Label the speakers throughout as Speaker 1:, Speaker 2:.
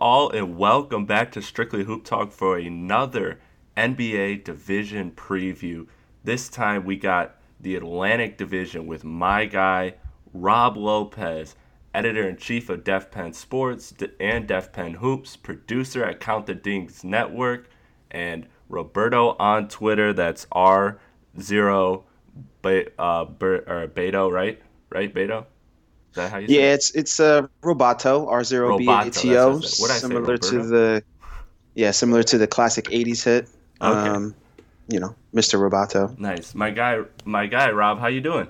Speaker 1: All, and welcome back to Strictly Hoop Talk for another NBA Division preview. This time we got the Atlantic Division with my guy, Rob Lopez, editor in chief of Def Pen Sports and Def Pen Hoops, producer at Count the Dings Network, and Roberto on Twitter. That's R0 Be- uh, Ber- or Beto, right? Right, Beto? That how you
Speaker 2: Yeah,
Speaker 1: it?
Speaker 2: it's it's uh, Roboto R zero B
Speaker 1: Roboto,
Speaker 2: A
Speaker 1: that's
Speaker 2: T
Speaker 1: what
Speaker 2: O,
Speaker 1: I said. What'd I say,
Speaker 2: similar to the yeah, similar to the classic '80s hit.
Speaker 1: Okay.
Speaker 2: Um, you know, Mr. Roboto.
Speaker 1: Nice. My guy, my guy, Rob, how you doing?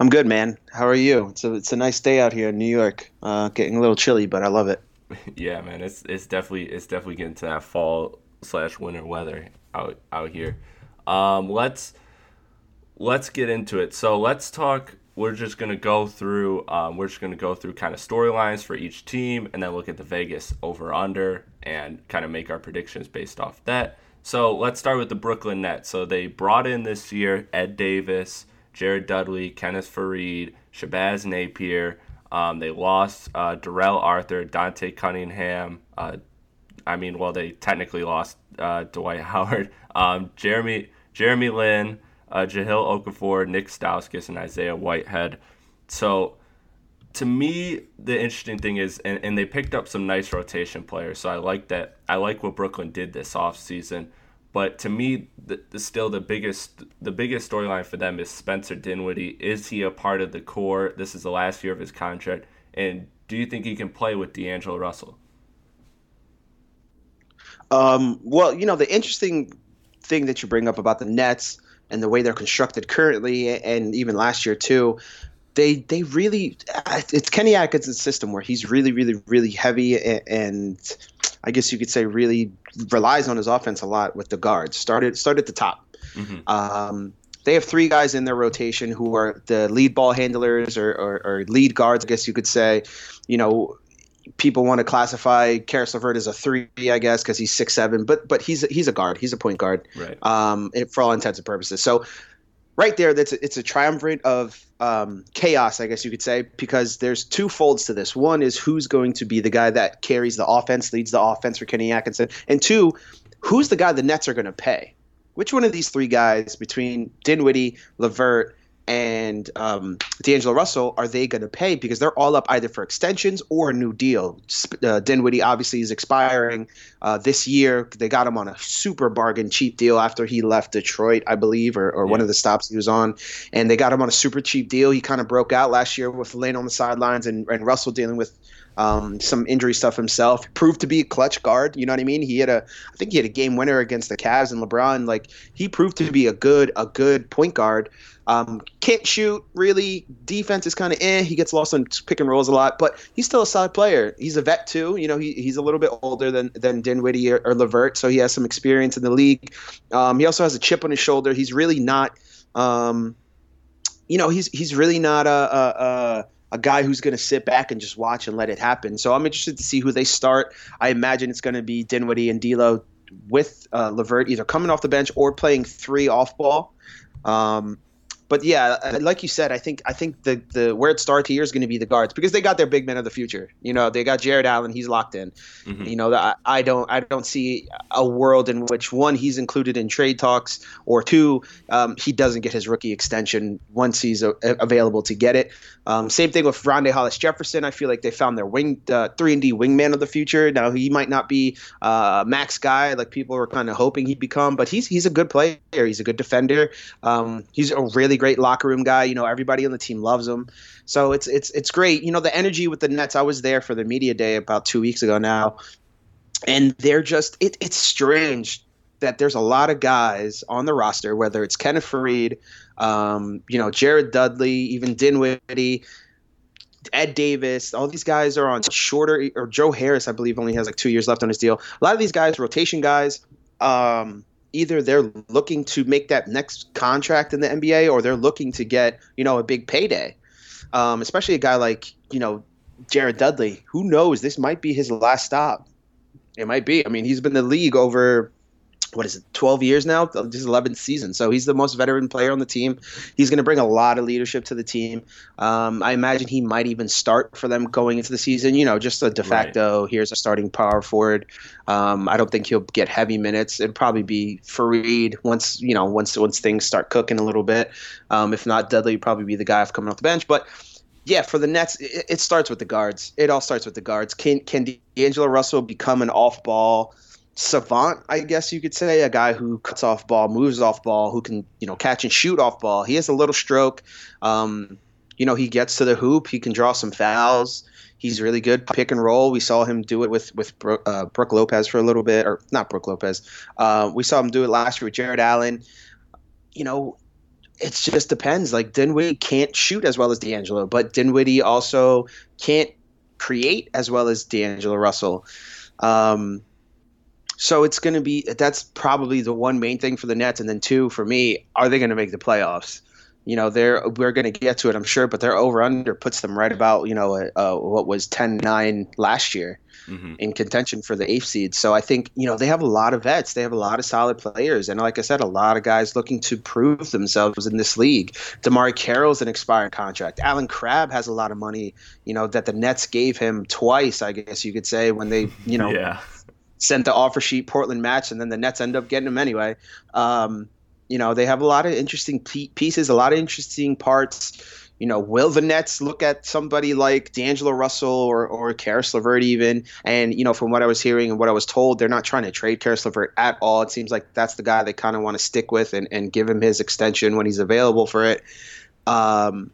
Speaker 2: I'm good, man. How are you? It's a it's a nice day out here in New York. Uh, getting a little chilly, but I love it.
Speaker 1: Yeah, man, it's it's definitely it's definitely getting to that fall slash winter weather out out here. Um, let's let's get into it. So let's talk. We're just gonna go through. Um, we're just gonna go through kind of storylines for each team, and then look at the Vegas over under and kind of make our predictions based off that. So let's start with the Brooklyn Nets. So they brought in this year Ed Davis, Jared Dudley, Kenneth Faried, Shabazz Napier. Um, they lost uh, Darrell Arthur, Dante Cunningham. Uh, I mean, well, they technically lost uh, Dwight Howard, um, Jeremy Jeremy Lin, uh, Jahlil Okafor, Nick Stauskas, and Isaiah Whitehead. So, to me, the interesting thing is, and, and they picked up some nice rotation players. So I like that. I like what Brooklyn did this offseason. But to me, the, the still the biggest the biggest storyline for them is Spencer Dinwiddie. Is he a part of the core? This is the last year of his contract, and do you think he can play with D'Angelo Russell?
Speaker 2: Um, well, you know, the interesting thing that you bring up about the Nets and the way they're constructed currently, and even last year too, they they really it's Kenny Atkinson's system where he's really, really, really heavy and I guess you could say really relies on his offense a lot with the guards. Started start at the top. Um, they have three guys in their rotation who are the lead ball handlers or, or, or lead guards, I guess you could say. You know, people want to classify Caris LeVert as a three, I guess, because he's six seven, but but he's he's a guard, he's a point guard,
Speaker 1: Right.
Speaker 2: um, for all intents and purposes. So right there, that's a, it's a triumvirate of um, chaos, I guess you could say, because there's two folds to this. One is who's going to be the guy that carries the offense, leads the offense for Kenny Atkinson, and two, who's the guy the Nets are going to pay? Which one of these three guys between Dinwiddie, Levert, and um, D'Angelo Russell are they going to pay? Because they're all up either for extensions or a new deal. Uh, Dinwiddie obviously is expiring uh, this year. They got him on a super bargain, cheap deal after he left Detroit, I believe, or, or one of the stops he was on. And they got him on a super cheap deal. He kind of broke out last year with Lane on the sidelines and, and Russell dealing with um, some injury stuff himself. Proved to be a clutch guard. You know what I mean? He had a, I think he had a game winner against the Cavs and LeBron. Like he proved to be a good, a good point guard. Um, can't shoot really. Defense is kind of eh. He gets lost on pick and rolls a lot, but he's still a solid player. He's a vet too. You know, he, he's a little bit older than than Dinwiddie or, or Levert, so he has some experience in the league. Um, he also has a chip on his shoulder. He's really not. Um, you know, he's he's really not a a, a, a guy who's going to sit back and just watch and let it happen. So I'm interested to see who they start. I imagine it's going to be Dinwiddie and D'Lo with uh, either coming off the bench or playing three off ball. Um, but yeah, uh, like you said, I think I think the the where it starts here is going to be the guards because they got their big men of the future. You know, they got Jarrett Allen, he's locked in. Mm-hmm. You know, I, I don't I don't see a world in which one he's included in trade talks or two um, he doesn't get his rookie extension once he's a, available to get it. Um, same thing with Rondae Hollis Jefferson. I feel like they found their wing uh, three and D wingman of the future. Now he might not be uh, max guy like people were kind of hoping he'd become, but he's he's a good player. He's a good defender. Um, he's a really great locker room guy. You know, everybody on the team loves him. So it's it's it's great. You know, the energy with the Nets. I was there for the media day about two weeks ago now, and they're just it, it's strange that there's a lot of guys on the roster, whether it's Kenneth Faried, um, you know, Jared Dudley, even Dinwiddie. Ed Davis, all these guys are on shorter, or Joe Harris, I believe, only has like two years left on his deal. A lot of these guys, rotation guys, um, either they're looking to make that next contract in the NBA or they're looking to get, you know, a big payday. Um, especially a guy like, you know, Jared Dudley. Who knows? This might be his last stop. It might be. I mean, he's been in the league over what is it, 12 years now? This is 11th season. So he's the most veteran player on the team. He's going to bring a lot of leadership to the team. Um, I imagine he might even start for them going into the season. You know, just a de facto, right. here's a starting power forward. Um, I don't think he'll get heavy minutes. It'd probably be Faried once, you know, once once things start cooking a little bit. Um, if not, Dudley would probably be the guy coming off the bench. But yeah, for the Nets, it, it starts with the guards. It all starts with the guards. Can, can D'Angelo Russell become an off ball – savant, I guess you could say, a guy who cuts off ball, moves off ball, who can you know catch and shoot off ball. He has a little stroke. Um, you know, he gets to the hoop. He can draw some fouls. He's really good pick and roll. We saw him do it with with uh, Brook Lopez for a little bit, or not Brook Lopez. Uh, we saw him do it last year with Jarrett Allen. You know, it just depends. Like Dinwiddie can't shoot as well as D'Angelo, but Dinwiddie also can't create as well as D'Angelo Russell. Um, so it's going to be that's probably the one main thing for the Nets, and then two for me, are they going to make the playoffs? You know, they're we're going to get to it, I'm sure, but their over under puts them right about you know uh, what was 10-9 last year mm-hmm. in contention for the eighth seed. So I think you know they have a lot of vets, they have a lot of solid players, and like I said, a lot of guys looking to prove themselves in this league. DeMarre Carroll's an expiring contract. Allen Crabbe has a lot of money, you know, that the Nets gave him twice, I guess you could say, when they you know.
Speaker 1: yeah
Speaker 2: sent the offer sheet Portland match, and then the Nets end up getting him anyway. Um, you know, they have a lot of interesting pieces, a lot of interesting parts. You know, will the Nets look at somebody like D'Angelo Russell or or Caris LeVert even? And you know, from what I was hearing and what I was told, they're not trying to trade Caris LeVert at all. It seems like that's the guy they kind of want to stick with and, and give him his extension when he's available for it. Um,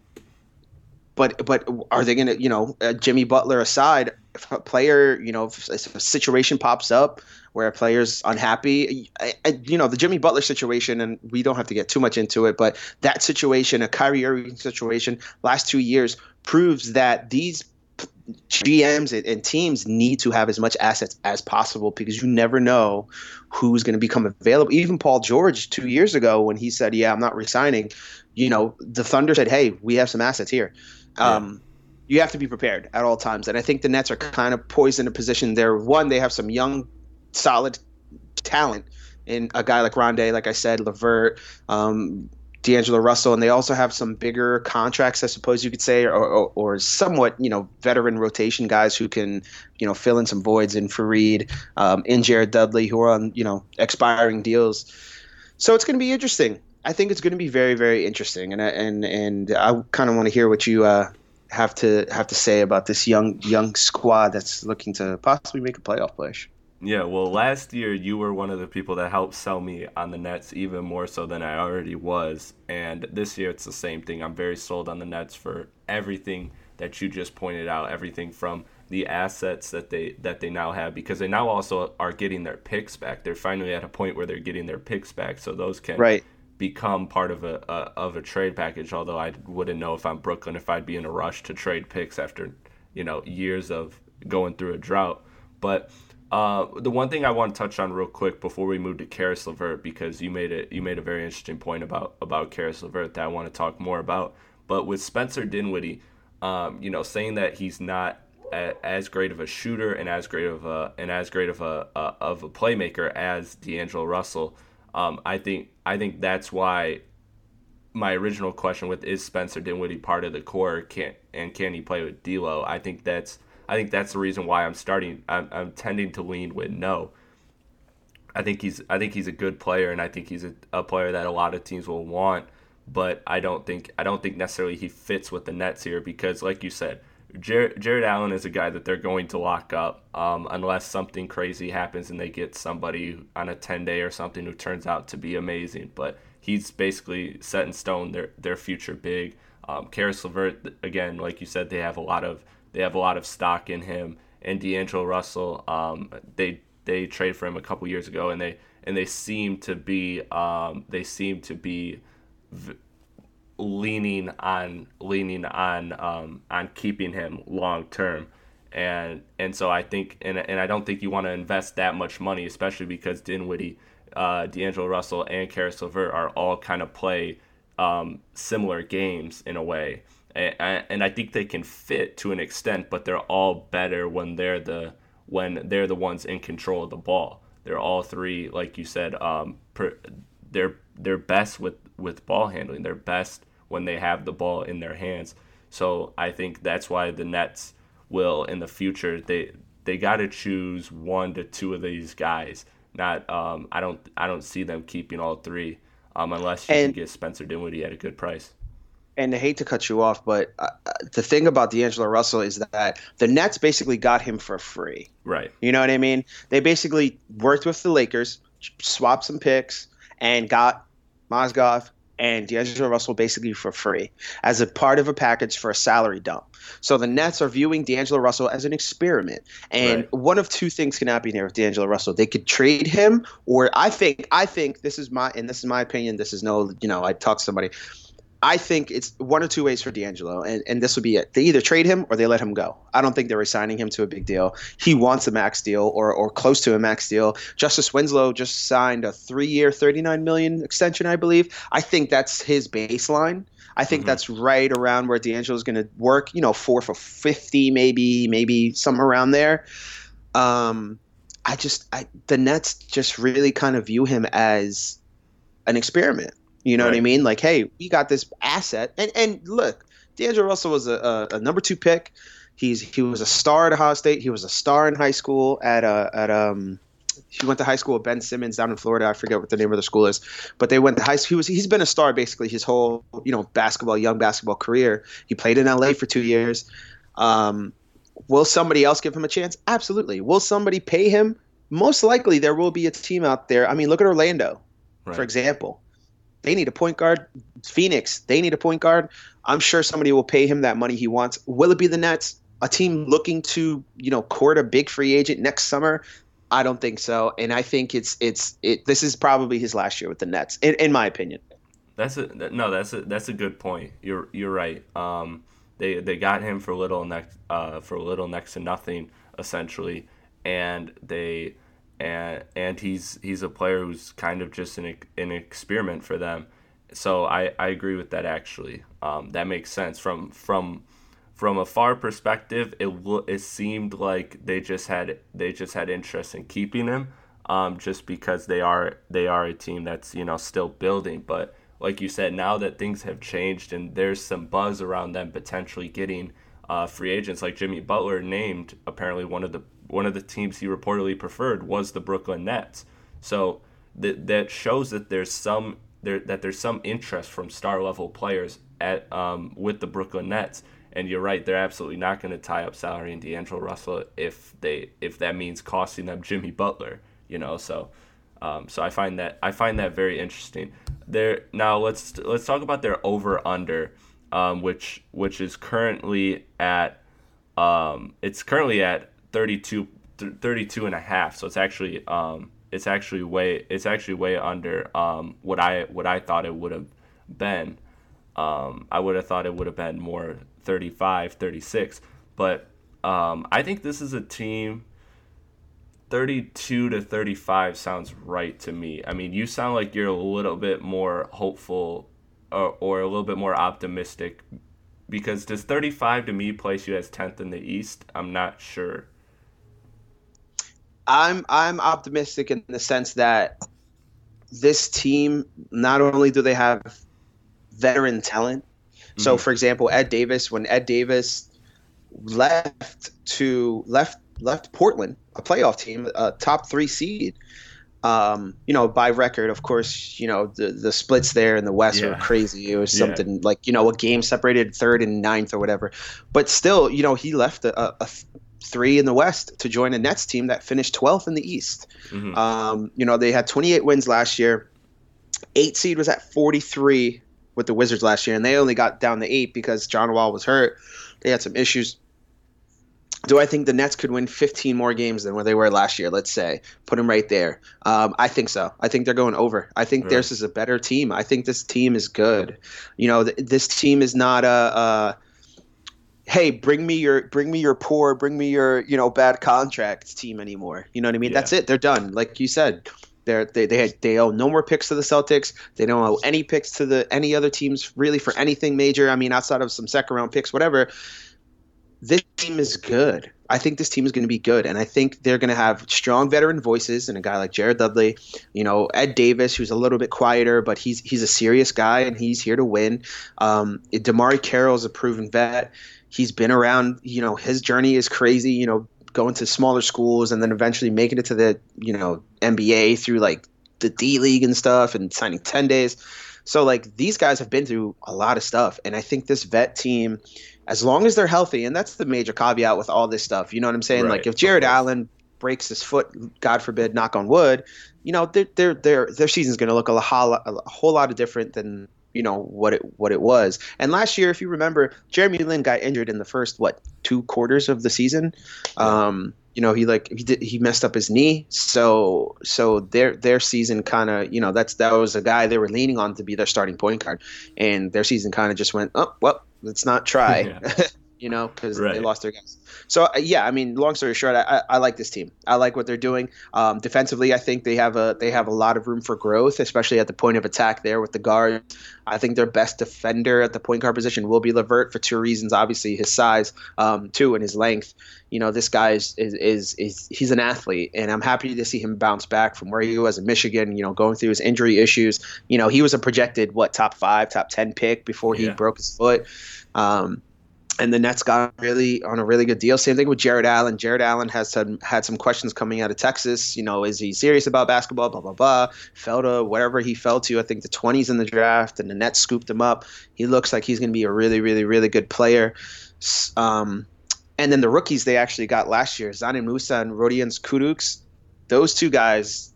Speaker 2: but but are they going to you know uh, Jimmy Butler aside, if a player you know if, if, a situation pops up where a player's unhappy, I, I, you know the Jimmy Butler situation, and we don't have to get too much into it, but that situation, a Kyrie Irving situation, last two years proves that these GMs and teams need to have as much assets as possible because you never know who's going to become available. Even Paul George two years ago when he said, "Yeah, I'm not resigning," you know, the Thunder said, "Hey, we have some assets here." Um, You have to be prepared at all times, and I think the Nets are kind of poised in a position. There, one, they have some young, solid talent in a guy like Rondé, like I said, LeVert, um, D'Angelo Russell, and they also have some bigger contracts, I suppose you could say, or, or, or, somewhat, you know, veteran rotation guys who can, you know, fill in some voids in Faried, um, in Jared Dudley, who are on, you know, expiring deals. So it's going to be interesting. I think it's going to be very, very interesting, and and and I kind of want to hear what you uh, have to have to say about this young young squad that's looking to possibly make a playoff push.
Speaker 1: Yeah, well, last year you were one of the people that helped sell me on the Nets even more so than I already was, and this year it's the same thing. I'm very sold on the Nets for everything that you just pointed out, everything from the assets that they that they now have because they now also are getting their picks back. They're finally at a point where they're getting their picks back, so those can
Speaker 2: right
Speaker 1: become part of a, a, of a trade package. Although I wouldn't know if I'm Brooklyn if I'd be in a rush to trade picks after you know years of going through a drought. But uh, the one thing I want to touch on real quick before we move to Caris LeVert because you made it you made a very interesting point about about Caris LeVert that I want to talk more about. But with Spencer Dinwiddie, um, you know, saying that he's not a, as great of a shooter and as great of a and as great of a, a of a playmaker as D'Angelo Russell. Um, I think I think that's why my original question with is Spencer Dinwiddie part of the core can and can he play with D'Lo? I think that's I think that's the reason why I'm starting. I'm, I'm tending to lean with no. I think he's I think he's a good player, and I think he's a, a player that a lot of teams will want. But I don't think I don't think necessarily he fits with the Nets here because, like you said, Jarrett, Jarrett Allen is a guy that they're going to lock up um, unless something crazy happens and they get somebody on a 10 day or something who turns out to be amazing. But he's basically set in stone their their future big. Um, Caris LeVert, again, like you said, they have a lot of they have a lot of stock in him. And D'Angelo Russell, um, they they traded for him a couple years ago, and they and they seem to be um, they seem to be v- leaning on leaning on um, on keeping him long term. And and so I think and, and I don't think you want to invest that much money, especially because Dinwiddie uh, D'Angelo Russell and Caris LeVert are all kind of play um, similar games in a way, and, and, I think they can fit to an extent, but they're all better when they're the when they're the ones in control of the ball. They're all three, like you said, um, per, they're they're best with with ball handling. They're best when they have the ball in their hands. So I think that's why the Nets will in the future they they got to choose one to two of these guys not um, I don't I don't see them keeping all three um, unless you and, can get Spencer Dinwiddie at a good price.
Speaker 2: And I hate to cut you off, but uh, the thing about D'Angelo Russell is that the Nets basically got him for free.
Speaker 1: Right.
Speaker 2: You know what I mean? They basically worked with the Lakers, swapped some picks, and got Mozgov and D'Angelo Russell basically for free as a part of a package for a salary dump. So the Nets are viewing D'Angelo Russell as an experiment. And right. one of two things can happen here with D'Angelo Russell. They could trade him, or I think I think this is my and this is my opinion. This is no, you know, I talked to somebody. I think it's one or two ways for D'Angelo, and, and this would be it. They either trade him or they let him go. I don't think they're resigning him to a big deal. He wants a max deal or, or close to a max deal. Justice Winslow just signed a three year, 39 million extension, I believe. I think that's his baseline. I think mm-hmm. that's right around where D'Angelo is going to work. You know, four for fifty, maybe, maybe somewhere around there. Um, I just, I, the Nets just really kind of view him as an experiment. You know right. what I mean? Like, hey, we got this asset, and and look, D'Angelo Russell was a, a, a, number two pick. He's he was a star at Ohio State. He was a star in high school at uh, at um he went to high school with Ben Simmons down in Florida. I forget what the name of the school is, but they went to high. School. He was he's been a star basically his whole you know basketball young basketball career. He played in LA for two years. Um, will somebody else give him a chance? Absolutely. Will somebody pay him? Most likely, there will be a team out there. I mean, look at Orlando, right. for example. They need a point guard. Phoenix, they need a point guard. I'm sure somebody will pay him that money he wants. Will it be the Nets? A team looking to, you know, court a big free agent next summer? I don't think so, and I think it's it's it. This is probably his last year with the Nets, in, in my opinion.
Speaker 1: That's a no. That's a that's a good point. You're you're right. Um, they they got him for little next uh for little next to nothing essentially, and they and and he's he's a player who's kind of just an an experiment for them. So I I agree with that actually. Um, that makes sense from from from a far perspective, it it seemed like they just had they just had interest in keeping him, um, just because they are they are a team that's you know still building. But like you said, now that things have changed and there's some buzz around them potentially getting uh, free agents, like Jimmy Butler named apparently one of the one of the teams he reportedly preferred was the Brooklyn Nets. So that that shows that there's some there that there's some interest from star level players at um, with the Brooklyn Nets and you're right, they're absolutely not going to tie up salary in D'Angelo Russell if they if that means costing them Jimmy Butler. You know, so um, so I find that I find that very interesting. There now let's let's talk about their over under, um, which which is currently at um, it's currently at 32, 32 and a half. So it's actually um, it's actually way it's actually way under um, what I what I thought it would have been. Um, I would have thought it would have been more 35, 36. But um, I think this is a team. 32 to 35 sounds right to me. I mean, you sound like you're a little bit more hopeful or, or a little bit more optimistic because does 35 to me place you as 10th in the East? I'm not sure.
Speaker 2: I'm I'm optimistic in the sense that this team not only do they have veteran talent. So, mm-hmm. for example, Ed Davis, when Ed Davis left to left left Portland, a playoff team, a top three seed, um, you know, by record, of course, you know, the the splits there in the West
Speaker 1: Yeah.
Speaker 2: were crazy. It was
Speaker 1: Yeah.
Speaker 2: something like, you know, a game separated third and ninth or whatever. But still, you know, he left a, a, a three in the West to join a Nets team that finished 12th in the East.
Speaker 1: Mhm.
Speaker 2: Um, you know, they had 28 wins last year. Eight seed was at 43 with the Wizards last year, and they only got down to eight because John Wall was hurt. They had some issues. Do I think the Nets could win 15 more games than where they were last year? Let's say, put them right there. Um, I think so. I think they're going over. I think
Speaker 1: Right.
Speaker 2: theirs is a better team. I think this team is good. You know, th- this team is not a. a Hey, bring me your bring me your poor, bring me your you know bad contract team anymore. You know what I mean?
Speaker 1: Yeah.
Speaker 2: That's it. They're done. Like you said, they're, they they had, they owe no more picks to the Celtics. They don't owe any picks to the any other teams really for anything major. I mean, outside of some second round picks, whatever. This team is good. I think this team is going to be good, and I think they're going to have strong veteran voices and a guy like Jared Dudley. You know, Ed Davis, who's a little bit quieter, but he's he's a serious guy and he's here to win. Um, DeMarre Carroll is a proven vet. He's been around. You know, his journey is crazy. You know, going to smaller schools and then eventually making it to the you know NBA through like the D League and stuff and signing ten days. So like these guys have been through a lot of stuff, and I think this vet team, as long as they're healthy, and that's the major caveat with all this stuff. You know what I'm saying?
Speaker 1: Right,
Speaker 2: like if
Speaker 1: Jarrett.
Speaker 2: Allen breaks his foot, God forbid, knock on wood, you know their their their their season's going to look a, whole lot, a whole lot of different than you know what it what it was. And last year, if you remember, Jeremy Lin got injured in the first what two quarters of the season. Um, you know, he like he did, he messed up his knee, so so their their season kind of you know that's that was a guy they were leaning on to be their starting point guard, and their season kind of just went oh well let's not try.
Speaker 1: Yeah.
Speaker 2: You know, because
Speaker 1: Right.
Speaker 2: they lost their guys. So uh, yeah, I mean, long story short, I, I, like this team. I like what they're doing. Um, defensively, I think they have a they have a lot of room for growth, especially at the point of attack there with the guards. I think their best defender at the point guard position will be Levert for two reasons. Obviously, his size, um, two, and his length. You know, this guy is, is is is he's an athlete, and I'm happy to see him bounce back from where he was in Michigan. You know, going through his injury issues. You know, he was a projected what top five, top ten pick before he
Speaker 1: Yeah.
Speaker 2: broke his foot. Um, and the Nets got really on a really good deal. Same thing with Jarrett Allen. Jarrett Allen has some, had some questions coming out of Texas. You know, is he serious about basketball? Blah blah blah. Fell to whatever he fell to. I think the twenties in the draft, and the Nets scooped him up. He looks like he's going to be a really, really, really good player. Um, and then the rookies they actually got last year, Dzanan Musa and Rodions Kurucs. Those two guys,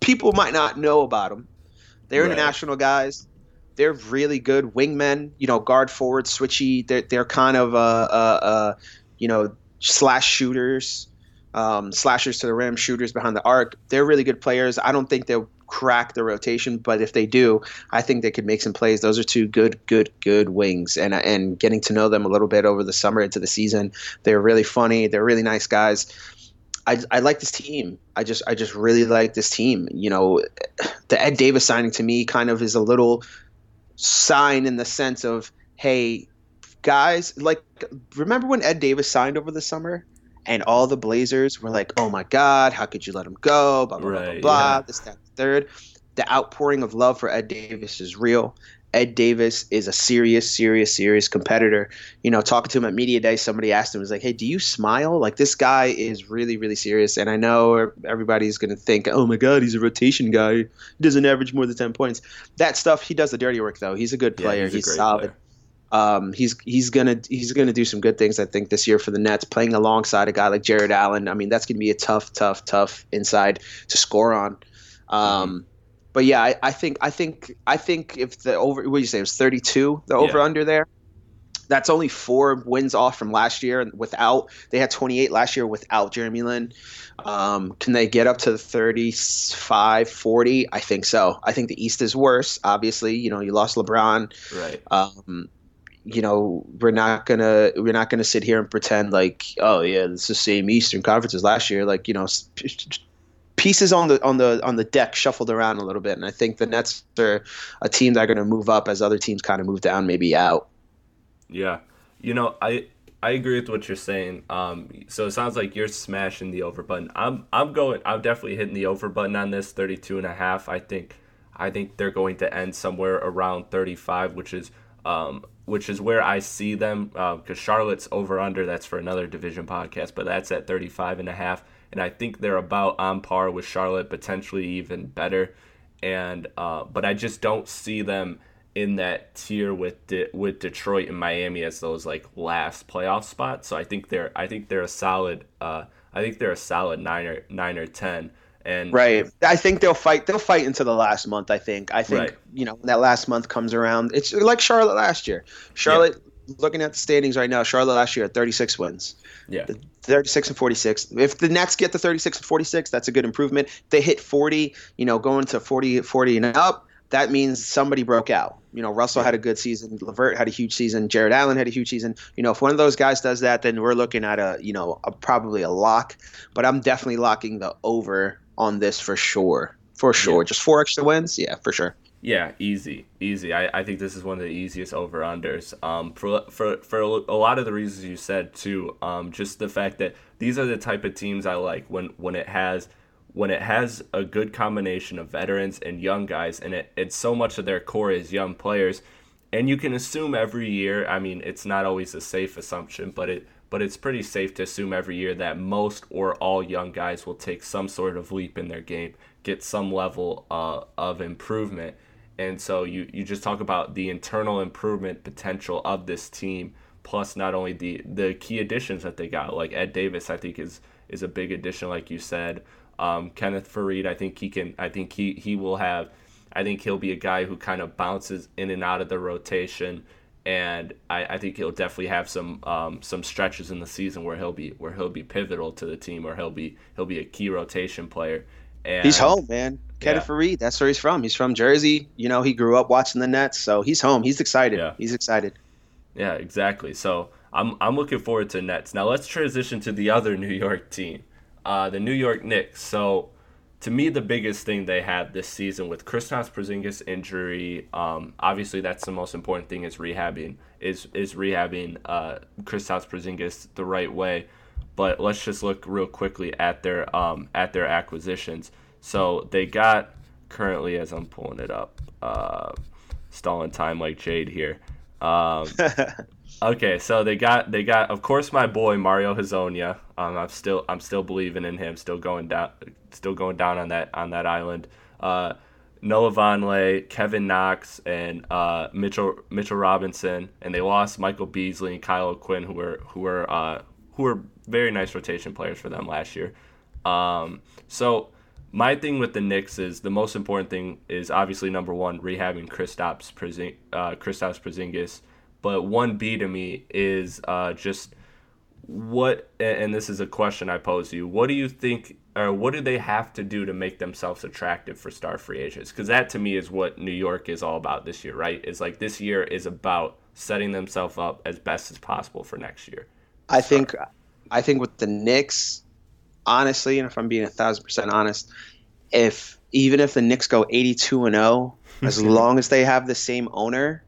Speaker 2: people might not know about them. They're
Speaker 1: Right.
Speaker 2: international guys they're really good wingmen. You know, guard forward, switchy. They're they're kind of uh uh, uh you know slash shooters, um, slashers to the rim, shooters behind the arc. They're really good players. I don't think they'll crack the rotation, but if they do, I think they could make some plays. Those are two good, good, good wings, and and getting to know them a little bit over the summer into the season, they're really funny. They're really nice guys. I, I like this team. I just I just really like this team. You know, the Ed Davis signing to me kind of is a little sign in the sense of hey guys like remember when ed davis signed over the summer and all the blazers were like oh my god how could you let him go? Blah blah blah
Speaker 1: Right,
Speaker 2: blah, blah
Speaker 1: yeah.
Speaker 2: this that third. The outpouring of love for ed davis is real ed davis is a serious serious serious competitor. You know talking to him at media day somebody asked him was like hey do you smile? Like this guy is really really serious. And i know everybody's going to think oh my god he's a rotation guy. He doesn't average more than 10 points. That stuff he does the dirty work though. He's a good
Speaker 1: Yeah,
Speaker 2: player.
Speaker 1: he's a
Speaker 2: he's,
Speaker 1: great
Speaker 2: solid.
Speaker 1: player.
Speaker 2: um, he's he's gonna he's gonna do some good things I think this year for the Nets playing alongside a guy like Jarrett Allen. I mean that's gonna be a tough tough tough inside to score on. Um, but yeah I, I think I think I think if the over what do you say it was 32 the over
Speaker 1: Yeah.
Speaker 2: under there that's only four wins off from last year and without they had 28 last year without Jeremy Lin um, can they get up to 35 40 I think so I think the East is worse obviously you know you lost LeBron
Speaker 1: Right.
Speaker 2: um, you know, we're not gonna we're not gonna sit here and pretend like, oh yeah, it's the same Eastern Conference as last year. Like you know, pieces on the on the on the deck shuffled around a little bit, and I think the Nets are a team that are gonna move up as other teams kind of move down, maybe out.
Speaker 1: Yeah. You know, I I agree with what you're saying. Um, so it sounds like you're smashing the over button. I'm I'm going. I'm definitely hitting the over button on this 32 and a half. I think I think they're going to end somewhere around 35, which is um, which is where I see them because uh, Charlotte's over under. That's for another division podcast, but that's at 35 and a half, and I think they're about on par with Charlotte, potentially even better. And uh, but I just don't see them in that tier with De- with Detroit and Miami as those like last playoff spots. So I think they're I think they're a solid uh, I think they're a solid nine or nine or ten. And
Speaker 2: right, I think they'll fight. They'll fight into the last month. I think. I think
Speaker 1: Right.
Speaker 2: you know when that last month comes around. It's like Charlotte last year. Charlotte, looking at the standings right now, Charlotte last year had 36 wins.
Speaker 1: yeah,
Speaker 2: 36 and 46. If the Nets get to 36 and 46, that's a good improvement. If they hit 40, you know, going to 40, 40 and up, that means somebody broke out. You know, Russell had a good season. Levert had a huge season. Jarrett Allen had a huge season. You know, if one of those guys does that, then we're looking at a, you know, a, probably a lock. But I'm definitely locking the over on this for sure. For sure.
Speaker 1: Yeah.
Speaker 2: Just four extra wins? Yeah, for sure.
Speaker 1: Yeah, easy, easy. I, I think this is one of the easiest over unders. Um, for for for a lot of the reasons you said too. Um, just the fact that these are the type of teams I like when when it has when it has a good combination of veterans and young guys, and it it's so much of their core is young players, and you can assume every year. I mean, it's not always a safe assumption, but it but it's pretty safe to assume every year that most or all young guys will take some sort of leap in their game, get some level uh, of improvement. And so you, you just talk about the internal improvement potential of this team, plus not only the, the key additions that they got, like Ed Davis, I think is is a big addition, like you said. Um, Kenneth Faried, I think he can. I think he he will have. I think he'll be a guy who kind of bounces in and out of the rotation, and I, I think he'll definitely have some um, some stretches in the season where he'll be where he'll be pivotal to the team, or he'll be he'll be a key rotation player. And
Speaker 2: He's home, man. Kenneth
Speaker 1: Yeah.
Speaker 2: Faried, that's where he's from. He's from Jersey. You know, he grew up watching the Nets, so he's home. He's excited.
Speaker 1: Yeah.
Speaker 2: He's excited.
Speaker 1: Yeah, exactly. So I'm I'm looking forward to Nets. Now let's transition to the other New York team, uh, the New York Knicks. So to me, the biggest thing they had this season with Kristaps Porzingis injury, um, obviously that's the most important thing is rehabbing is is rehabbing uh, Kristaps Porzingis the right way. But let's just look real quickly at their um, at their acquisitions. So they got currently, as I'm pulling it up, uh, stalling time like Jade here. Um, okay, so they got they got of course my boy Mario Hezonja. Um, I'm still I'm still believing in him. Still going down still going down on that on that island. Uh, Noah Vonleh, Kevin Knox, and uh, Mitchell Mitchell Robinson, and they lost Michael Beasley and Kyle Quinn, who were who were uh, who were very nice rotation players for them last year. Um, so my thing with the Knicks is the most important thing is obviously number one rehabbing Kristaps Porzing- uh, Kristaps Porzingis, but one B to me is uh, just what and this is a question I pose to you. What do you think or what do they have to do to make themselves attractive for star free agents? Because that to me is what New York is all about this year, right? Is like this year is about setting themselves up as best as possible for next year.
Speaker 2: I think I think with the Knicks, honestly, and if I'm being a thousand percent honest, if even if the Knicks go 82 and 0, as long as they have the same owner,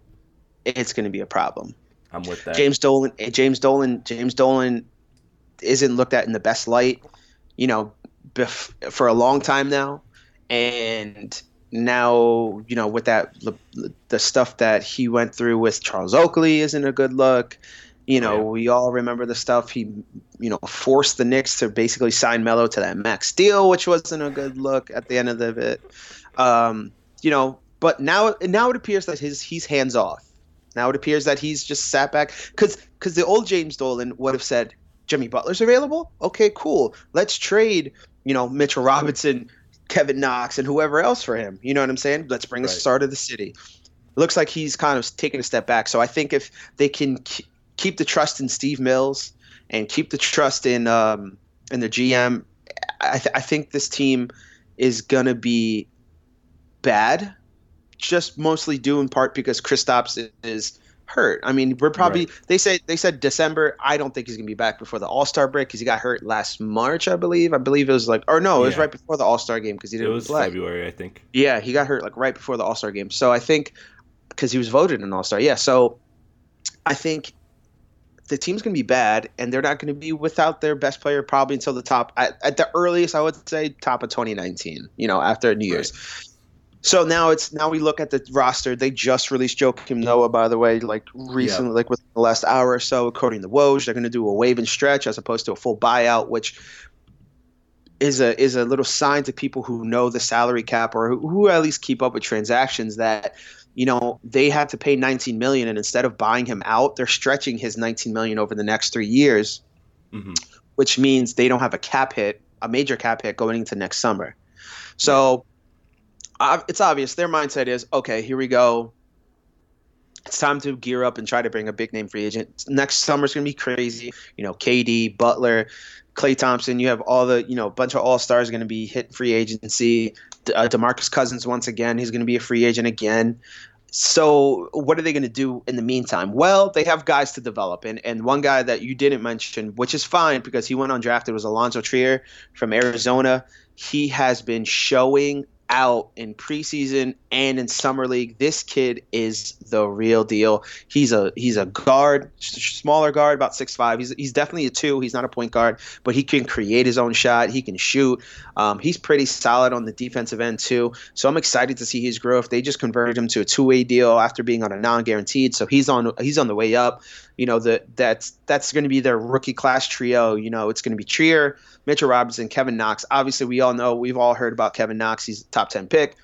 Speaker 2: it's going to be a problem.
Speaker 1: I'm with that.
Speaker 2: James Dolan, James Dolan, James Dolan isn't looked at in the best light, you know, bef- for a long time now, and now you know with that the stuff that he went through with Charles Oakley isn't a good look. You know,
Speaker 1: yeah.
Speaker 2: we all remember the stuff he, you know, forced the Knicks to basically sign Melo to that max deal, which wasn't a good look at the end of the bit. Um, you know, but now now it appears that his he's hands off. Now it appears that he's just sat back because because the old James Dolan would have said Jimmy Butler's available. Okay, cool. Let's trade you know Mitchell Robinson, Kevin Knox, and whoever else for him. You know what I'm saying? Let's bring a
Speaker 1: Right.
Speaker 2: star to the city. It looks like he's kind of taking a step back. So I think if they can keep the trust in Steve Mills and keep the trust in um, in the GM, I, th- I think this team is gonna be bad just mostly due in part because Kristaps is hurt. I mean, we're probably
Speaker 1: Right.
Speaker 2: they say they said December. I don't think he's gonna be back before the All Star break because he got hurt last March, I believe. I believe it was like, or no, it was right before the All Star game because he didn't It
Speaker 1: was
Speaker 2: play.
Speaker 1: February, I think.
Speaker 2: Yeah, he got hurt like right before the All Star game. So I think because he was voted an All Star. Yeah, so I think the team's going to be bad, and they're not going to be without their best player probably until the top at, at the earliest. I would say top of 2019. You know, after New Year's. So now it's now we look at the roster. They just released Joakim Noah, by the way, like recently, like within the last hour or so, according to Woj. They're going to do a waive and stretch as opposed to a full buyout, which is a is a little sign to people who know the salary cap or who, who at least keep up with transactions that you know they have to pay 19 million and instead of buying him out they're stretching his 19 million over the next three years
Speaker 1: Mhm.
Speaker 2: which means they don't have a cap hit a major cap hit going into next summer. So uh, it's obvious their mindset is okay here we go. It's time to gear up and try to bring a big name free agent. Next summer's going to be crazy. You know kd butler klay thompson you have all the you know bunch of all stars going to be hitting free agency uh, demarcus cousins once again he's going to be a free agent again so what are they going to do in the meantime? Well, they have guys to develop, and and one guy that you didn't mention, which is fine because he went undrafted, was Allonzo Trier from Arizona. He has been showing out in preseason and in summer league. This kid is the real deal. He's a he's a guard, smaller guard, about six five. He's he's definitely a two. He's not a point guard, but he can create his own shot. He can shoot. Um, he's pretty solid on the defensive end too. So I'm excited to see his growth. They just converted him to a two way deal after being on a non guaranteed. So he's on he's on the way up. You know the that's that's going to be their rookie class trio. You know it's going to be Trier, Mitchell Robinson, Kevin Knox. Obviously, we all know we've all heard about Kevin Knox. He's a top ten pick.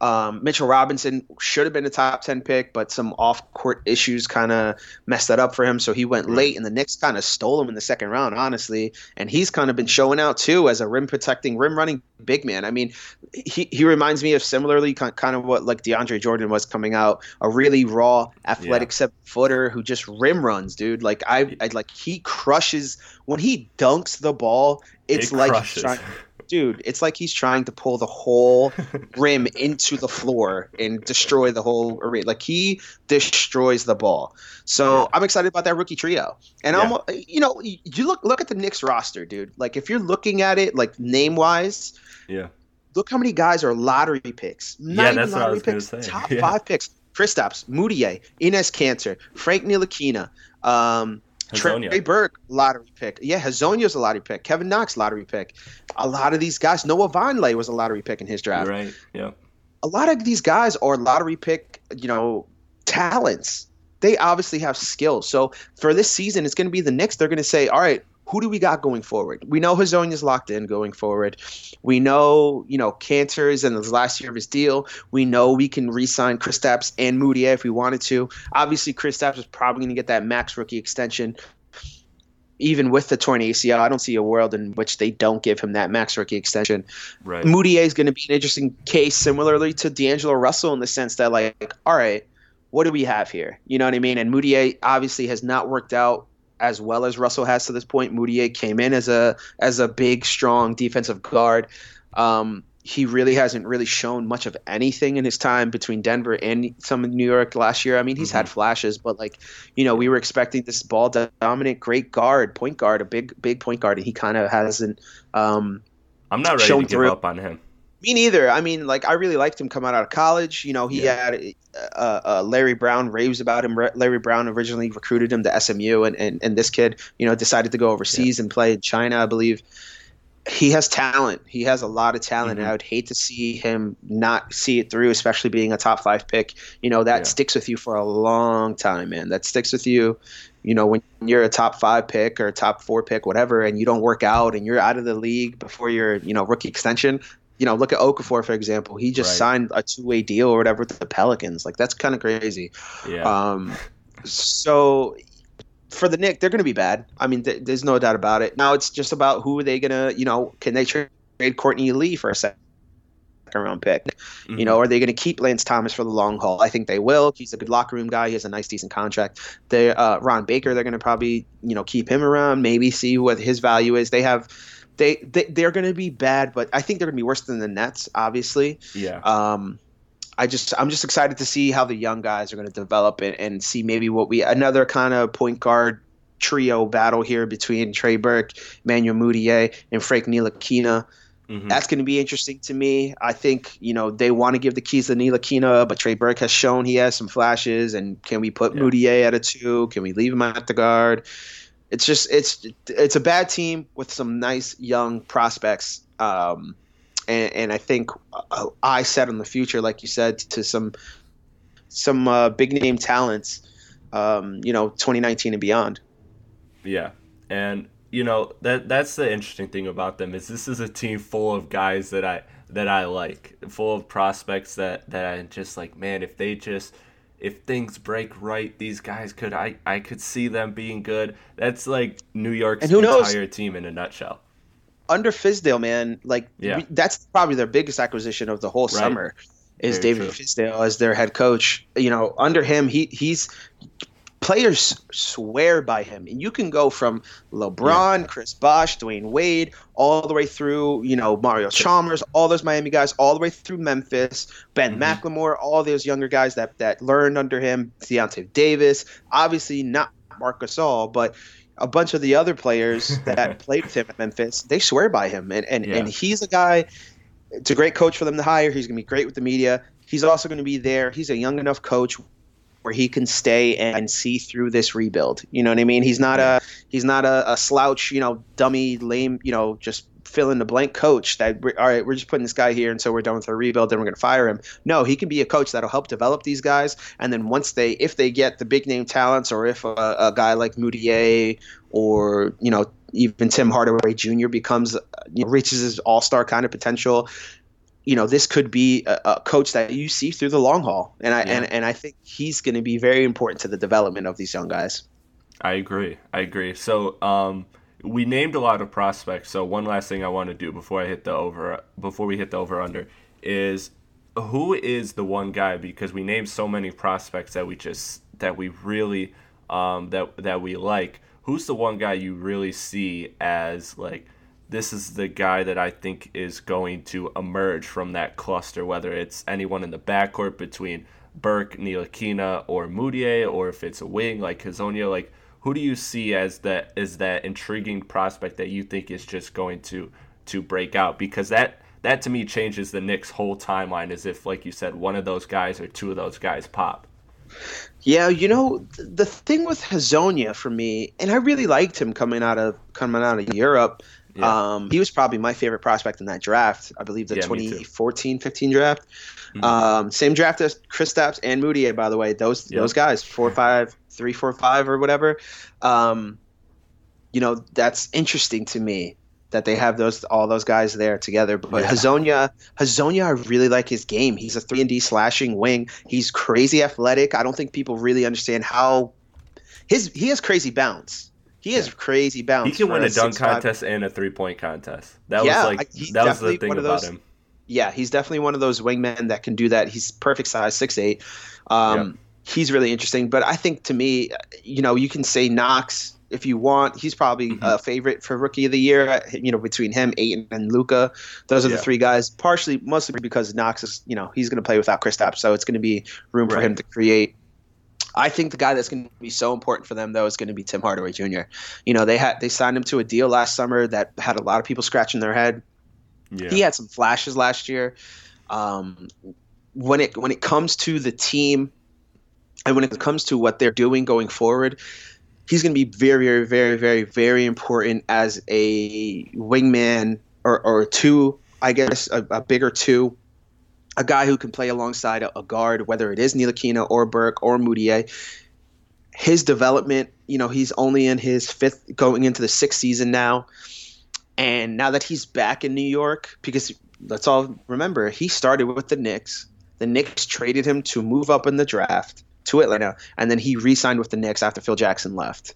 Speaker 2: Um, Mitchell Robinson should have been a top 10 pick, but some off court issues kind of messed that up for him. So he went late, and the Knicks kind of stole him in the second round, honestly. And he's kind of been showing out too as a rim protecting, rim running big man. I mean, he, he reminds me of similarly kind of what like DeAndre Jordan was coming out, a really raw, athletic
Speaker 1: Yeah.
Speaker 2: seven footer who just rim runs, dude. Like I, I like he crushes when he dunks the ball. It's
Speaker 1: It
Speaker 2: like dude. It's like he's trying to pull the whole rim into the floor and destroy the whole array. Like he destroys the ball. So I'm excited about that rookie trio. And I'm, you know, you look look at the Knicks roster, dude. Like if you're looking at it like name wise,
Speaker 1: Yeah.
Speaker 2: look how many guys are lottery picks. Not
Speaker 1: Yeah,
Speaker 2: even
Speaker 1: that's what I
Speaker 2: lottery
Speaker 1: was
Speaker 2: picks.
Speaker 1: say.
Speaker 2: Top
Speaker 1: Yeah.
Speaker 2: five picks. Kristaps, Mudiay, Enes Kanter, Frank Ntilikina, um, Trey
Speaker 1: Hezonja.
Speaker 2: Burke, lottery pick. Yeah, Hezonja's a lottery pick. Kevin Knox, lottery pick. A lot of these guys, Noah Vonleh was a lottery pick in his draft.
Speaker 1: right. Yeah.
Speaker 2: A lot of these guys are lottery pick, you know, talents. They obviously have skills. So for this season, it's going to be the Knicks. They're going to say, all right, who do we got going forward? We know Hezonja's locked in going forward. We know, you know, Kanter is in the last year of his deal. We know we can re-sign Kristaps and Mudiay if we wanted to. Obviously, Kristaps is probably going to get that max rookie extension. Even with the torn ACL, I don't see a world in which they don't give him that max rookie extension.
Speaker 1: Right.
Speaker 2: Mudiay is going to be an interesting case, similarly to D'Angelo Russell, in the sense that, like, all right, what do we have here? You know what I mean? And Mudiay obviously has not worked out as well as Russell has to this point. Mudiay came in as a as a big, strong defensive guard. Um, he really hasn't really shown much of anything in his time between Denver and some New York last year. I mean, he's had flashes, but like, you know, we were expecting this ball dominant, great guard, point guard, a big, big point guard, and he kind of hasn't. Um,
Speaker 1: I'm not ready to give
Speaker 2: through.
Speaker 1: up on him.
Speaker 2: Me neither. I mean, like I really liked him coming out of college. You know, he
Speaker 1: Yeah.
Speaker 2: had uh, uh, Larry Brown raves about him. Re- Larry Brown originally recruited him to SMU, and, and, and this kid, you know, decided to go overseas and play in China, I believe. He has talent. He has a lot of talent,
Speaker 1: Mm-hmm.
Speaker 2: and I would hate to see him not see it through, especially being a top five pick. You know, that
Speaker 1: Yeah.
Speaker 2: sticks with you for a long time, man. That sticks with you. You know, when you're a top five pick or a top four pick, whatever, and you don't work out and you're out of the league before your, you know, rookie extension, you know, look at Okafor for example. He just
Speaker 1: Right.
Speaker 2: signed a two way deal or whatever with the Pelicans. Like that's kind of crazy.
Speaker 1: Yeah.
Speaker 2: Um, so for the Knicks, they're going to be bad. I mean, th- there's no doubt about it. Now it's just about who are they going to, you know, can they trade Courtney Lee for a second round pick?
Speaker 1: Mm-hmm.
Speaker 2: You know, are they going to keep Lance Thomas for the long haul? I think they will. He's a good locker room guy. He has a nice, decent contract. They, uh, Ron Baker, they're going to probably, you know, keep him around. Maybe see what his value is. They have. They, they they're going to be bad, but I think they're going to be worse than the Nets. Obviously,
Speaker 1: yeah.
Speaker 2: um, I just I'm just excited to see how the young guys are going to develop and, and see maybe what we another kind of point guard trio battle here between Trey Burke, Manuel Mudiay, and Frank Ntilikina.
Speaker 1: Mhm.
Speaker 2: That's going to be interesting to me. I think you know they want to give the keys to Ntilikina, but Trey Burke has shown he has some flashes. And can we put
Speaker 1: Yeah.
Speaker 2: Mudiay at a two? Can we leave him at the guard? It's just it's it's a bad team with some nice young prospects. Um, and, and I think uh, I set on the future, like you said, to some some uh, big name talents, um, you know, 2019 and beyond.
Speaker 1: Yeah, and you know that that's the interesting thing about them is this is a team full of guys that I that I like, full of prospects that that I just like. Man, if they just if things break right, these guys could I I could see them being good. That's like New York's
Speaker 2: And who knows?
Speaker 1: entire team in a nutshell.
Speaker 2: Under Fizdale, man, like
Speaker 1: Yeah.
Speaker 2: that's probably their biggest acquisition of the whole summer is
Speaker 1: Very
Speaker 2: David
Speaker 1: true.
Speaker 2: Fizdale as their head coach. You know, under him, he he's players swear by him, and you can go from LeBron, Chris Bosh, Dwyane Wade, all the way through you know Mario Chalmers, all those Miami guys, all the way through Memphis, Ben mm-hmm. McLemore, all those younger guys that that learned under him, Deyonta Davis, obviously not Marc Gasol, but a bunch of the other players that played with him at Memphis, they swear by him, and and,
Speaker 1: Yeah.
Speaker 2: and he's a guy. It's a great coach for them to hire. He's going to be great with the media. He's also going to be there. He's a young enough coach where he can stay and see through this rebuild. You know what I mean? He's not a he's not a, a slouch, you know, dummy, lame, you know, just fill in the blank coach that all right, we're just putting this guy here and so we're done with our rebuild, then we're going to fire him. No, he can be a coach that'll help develop these guys, and then once they if they get the big name talents, or if a, a guy like Mudiay or you know even Tim Hardaway Jr. becomes you know, reaches his all star kind of potential, you know this could be a, a coach that you see through the long haul, and I
Speaker 1: Yeah.
Speaker 2: and, and I think he's going to be very important to the development of these young guys.
Speaker 1: I agree. I agree. So, um, we named a lot of prospects. So, one last thing I want to do before I hit the over, before we hit the over under, is who is the one guy? Because we named so many prospects that we just that we really um, that that we like. Who's the one guy you really see as like this is the guy that I think is going to emerge from that cluster, whether it's anyone in the backcourt between Burke, Ntilikina, or Mudiay, or if it's a wing like Hezonja, like who do you see as that as that intriguing prospect that you think is just going to to break out? Because that that to me changes the Knicks' whole timeline. As if, like you said, one of those guys or two of those guys pop.
Speaker 2: Yeah, you know the thing with Hezonja for me, and I really liked him coming out of coming out of Europe.
Speaker 1: Yeah.
Speaker 2: Um, he was probably my favorite prospect in that draft. I believe the
Speaker 1: Yeah,
Speaker 2: 2014-15 draft. Um, same draft as Chris Kristaps and Mudiay, by the way. Those
Speaker 1: Yep.
Speaker 2: those guys, four five, three four five, or whatever. Um, you know, that's interesting to me that they have those all those guys there together. But
Speaker 1: Yeah.
Speaker 2: Hezonja, Hezonja, I really like his game. He's a three and D slashing wing. He's crazy athletic. I don't think people really understand how his he has crazy bounce. He has crazy bounce.
Speaker 1: He can win a dunk
Speaker 2: 6'5".
Speaker 1: contest and a three point contest. That
Speaker 2: Yeah,
Speaker 1: was like that was the thing about
Speaker 2: those-
Speaker 1: him.
Speaker 2: Yeah, he's definitely one of those wingmen that can do that. He's perfect size, six eight. Um, He's really interesting. But I think to me, you know, you can say Knox if you want. He's probably
Speaker 1: Mm-hmm.
Speaker 2: a favorite for rookie of the year. You know, between him, Ayton, and Luka, those are
Speaker 1: Yeah.
Speaker 2: the three guys. Partially, mostly because Knox is, you know, he's going to play without Kristaps, so it's going to be room for him to create. I think the guy that's going to be so important for them though is going to be Tim Hardaway Jr. You know, they had they signed him to a deal last summer that had a lot of people scratching their head.
Speaker 1: Yeah.
Speaker 2: He had some flashes last year. Um, when it when it comes to the team, and when it comes to what they're doing going forward, he's going to be very, very, very, very, very important as a wingman or or two, I guess, a, a bigger two, a guy who can play alongside a, a guard, whether it is Ntilikina or Burke or Mudiay. His development, you know, he's only in his fifth, going into the sixth season now. And now that he's back in New York, because let's all remember, he started with the Knicks. The Knicks traded him to move up in the draft to Atlanta, and then he re-signed with the Knicks after Phil Jackson left.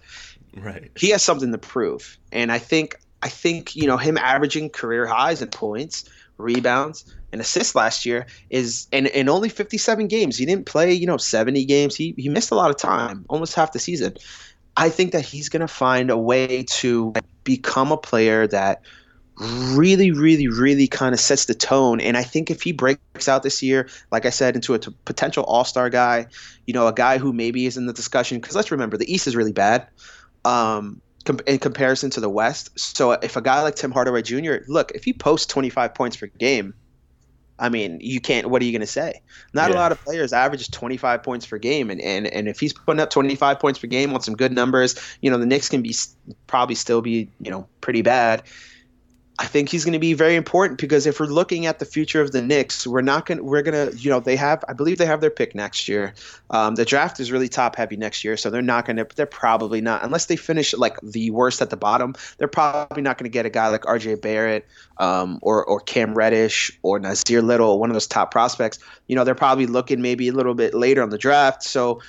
Speaker 1: Right.
Speaker 2: He has something to prove, and I think I think you know him averaging career highs in points, rebounds, and assists last year is and in only 57 games. He didn't play you know 70 games. He he missed a lot of time, almost half the season. I think that he's going to find a way to become a player that really, really, really kind of sets the tone. And I think if he breaks out this year, like I said, into a t- potential All Star guy, you know, a guy who maybe is in the discussion, because let's remember the East is really bad. Um, com- in comparison to the West. So if a guy like Tim Hardaway Jr., look, if he posts 25 points per game, I mean, you can't. What are you going to say? Not a lot of players average 25 points per game, and, and and if he's putting up 25 points per game on some good numbers, you know, the Knicks can be probably still be you know pretty bad. I think he's going to be very important because if we're looking at the future of the Knicks, we're not going. to We're going to, you know, they have. I believe they have their pick next year. Um, the draft is really top heavy next year, so they're not going to. They're probably not unless they finish like the worst at the bottom. They're probably not going to get a guy like R.J. Barrett um, or or Cam Reddish or Nassir Little, one of those top prospects. You know, they're probably looking maybe a little bit later on the draft. So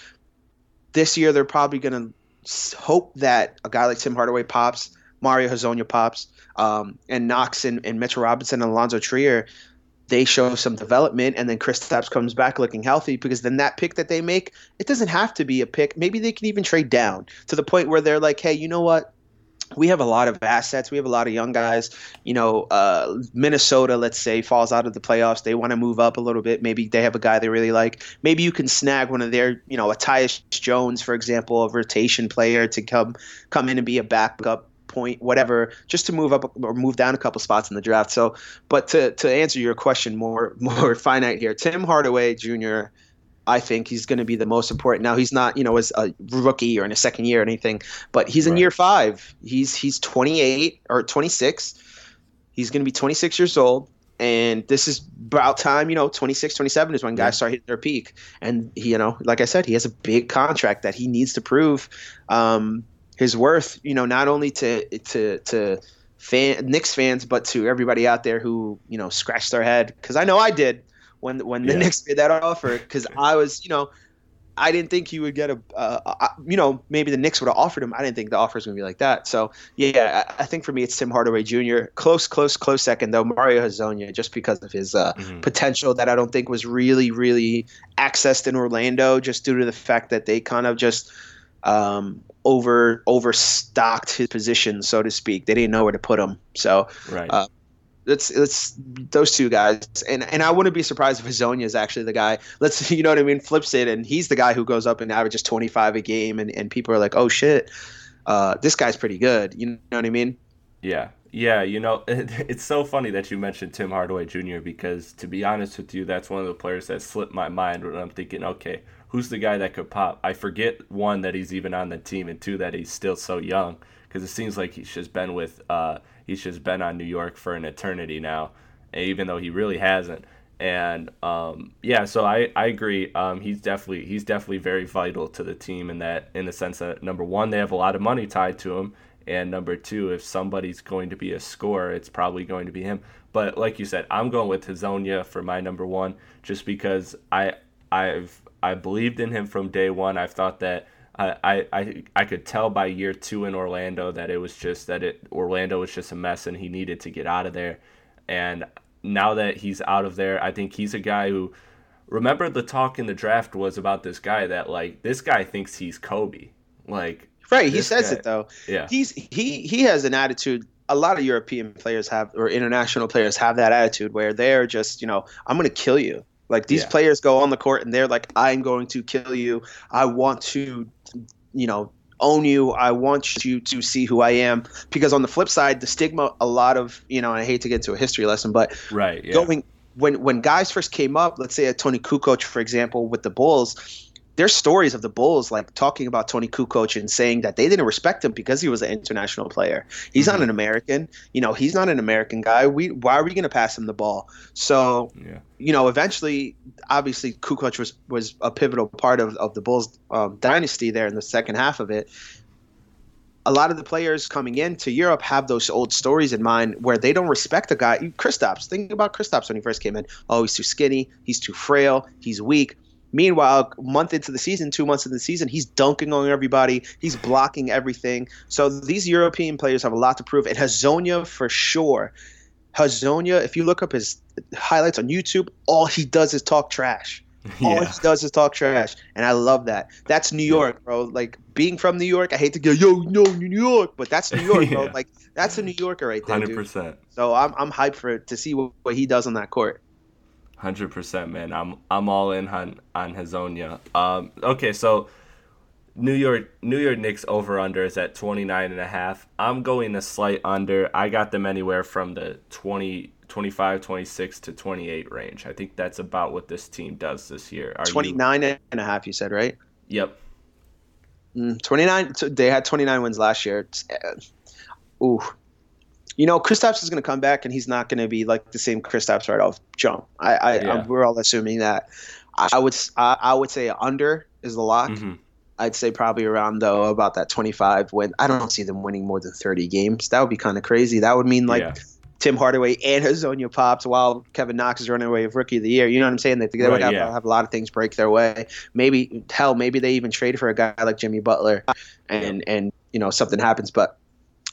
Speaker 2: this year, they're probably going to hope that a guy like Tim Hardaway pops, Mario Hezonja pops um, and Knox and, and Mitchell Robinson and Allonzo Trier, they show some development, and then Kristaps comes back looking healthy because then that pick that they make, it doesn't have to be a pick. Maybe they can even trade down to the point where they're like, hey, you know what? we have a lot of assets. We have a lot of young guys. You know, uh, Minnesota, let's say, falls out of the playoffs. They want to move up a little bit. Maybe they have a guy they really like. Maybe you can snag one of their, you know, a Tyus Jones, for example, a rotation player to come come in and be a backup point, whatever, just to move up or move down a couple spots in the draft. So, but to to answer your question more more finite here, Tim Hardaway Jr. I think he's going to be the most important. Now he's not, you know, as a rookie or in a second year or anything, but he's in right. year five. He's he's 28 or 26. He's going to be 26 years old, and this is about time. You know, 26, 27 is when guys yeah. start hitting their peak. And he, you know, like I said, he has a big contract that he needs to prove. Um, his worth, you know, not only to to to fan Knicks fans, but to everybody out there who you know scratched their head because I know I did when when the yeah. Knicks made that offer because I was you know I didn't think he would get a uh, you know maybe the Knicks would have offered him. I didn't think the offer was going to be like that. So yeah, I, I, think for me it's Tim Hardaway Jr. Close, close, close second though Mario Hezonja just because of his uh, mm-hmm. potential that I don't think was really really accessed in Orlando just due to the fact that they kind of just um, over overstocked his position, so to speak. They didn't know where to put him. So right. Uh, it's it's those two guys, and and I wouldn't be surprised if Hezonja is actually the guy. Let's you know what I mean, flips it, and he's the guy who goes up and averages 25 a game, and, and people are like, oh shit, uh, this guy's pretty good. You know what I mean?
Speaker 1: Yeah, yeah. You know, it, it's so funny that you mentioned Tim Hardaway Jr. because to be honest with you, that's one of the players that slipped my mind when I'm thinking, okay, who's the guy that could pop? I forget one that he's even on the team, and two that he's still so young because it seems like he's just been with uh, he's just been on New York for an eternity now, even though he really hasn't. And um, yeah, so I, I agree. Um, he's definitely he's definitely very vital to the team in that in the sense that number one they have a lot of money tied to him, and number two if somebody's going to be a scorer, it's probably going to be him. But like you said, I'm going with Hezonja for my number one just because I I've I believed in him from day one. I thought that I, I I could tell by year two in Orlando that it was just that it Orlando was just a mess and he needed to get out of there. And now that he's out of there, I think he's a guy who remember the talk in the draft was about this guy that like this guy thinks he's Kobe. Like
Speaker 2: Right, he says guy, it though. Yeah. He's he he has an attitude a lot of European players have or international players have that attitude where they're just, you know, I'm going to kill you. Like these yeah. players go on the court and they're like, I'm going to kill you. I want to, you know, own you. I want you to see who I am. Because on the flip side, the stigma, a lot of, you know, I hate to get into a history lesson, but
Speaker 1: right, yeah.
Speaker 2: going when when guys first came up, let's say a Toni Kukoc, for example, with the Bulls, there's stories of the Bulls like talking about Toni Kukoc and saying that they didn't respect him because he was an international player. He's mm-hmm. not an American. You know, he's not an American guy. We why are we going to pass him the ball? So, yeah. you know, eventually, obviously, Kukoc was was a pivotal part of, of the Bulls um, dynasty there in the second half of it. A lot of the players coming into Europe have those old stories in mind where they don't respect a guy. Kristaps, think about Kristaps when he first came in. Oh, he's too skinny. He's too frail. He's weak Meanwhile, a month into the season, two months into the season, he's dunking on everybody. He's blocking everything. So these European players have a lot to prove. And Hezonja for sure. Hezonja, if you look up his highlights on YouTube, all he does is talk trash. Yeah. All he does is talk trash, and I love that. That's New York, yeah. bro. Like being from New York, I hate to go, yo, no, New York, but that's New York, bro. Like that's a New Yorker right there, 100%. Dude. So I'm I'm hyped for to see what, what he does on that court.
Speaker 1: Hundred percent, man. I'm I'm all in on on Hezonja. Um, okay, so New York New York Knicks over under is at 29 and a half. I'm going a slight under. I got them anywhere from the 20 25 26 to 28 range. I think that's about what this team does this year.
Speaker 2: Are 29 you... and a half you said, right?
Speaker 1: Yep.
Speaker 2: Mm, 29 they had 29 wins last year. Uh, ooh. You know, Kristaps is going to come back, and he's not going to be like the same Kristaps right off jump. I, I
Speaker 1: Yeah.
Speaker 2: I'm, we're all assuming that. I would I, I would say under is the lock.
Speaker 1: Mhm.
Speaker 2: I'd say probably around though about that 25 win. I don't see them winning more than 30 games. That would be kind of crazy. That would mean like
Speaker 1: Yeah.
Speaker 2: Tim Hardaway and Hezonja pops while Kevin Knox is running away with Rookie of the Year. You know what I'm saying? They, they would have,
Speaker 1: yeah.
Speaker 2: have a lot of things break their way. Maybe hell, maybe they even trade for a guy like Jimmy Butler, and and you know something happens. But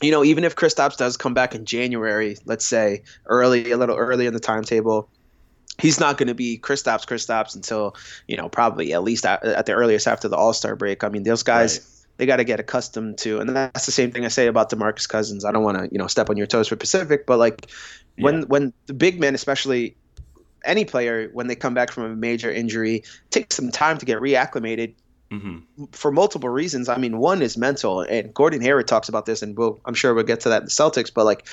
Speaker 2: you know even if Kristaps does come back in January, let's say early, a little early in the timetable. He's not going to be Kristaps Kristaps until you know probably at least at, at the earliest after the All Star break. I mean, those guys
Speaker 1: Right.
Speaker 2: they got to get accustomed to, and that's the same thing I say about Demarcus Cousins. I don't want to you know step on your toes for Pacific, but like when
Speaker 1: Yeah.
Speaker 2: when the big men, especially any player, when they come back from a major injury, take some time to get reacclimated
Speaker 1: Mhm.
Speaker 2: for multiple reasons. I mean, one is mental, and Gordon Hayward talks about this, and we'll, I'm sure we'll get to that in the Celtics. But like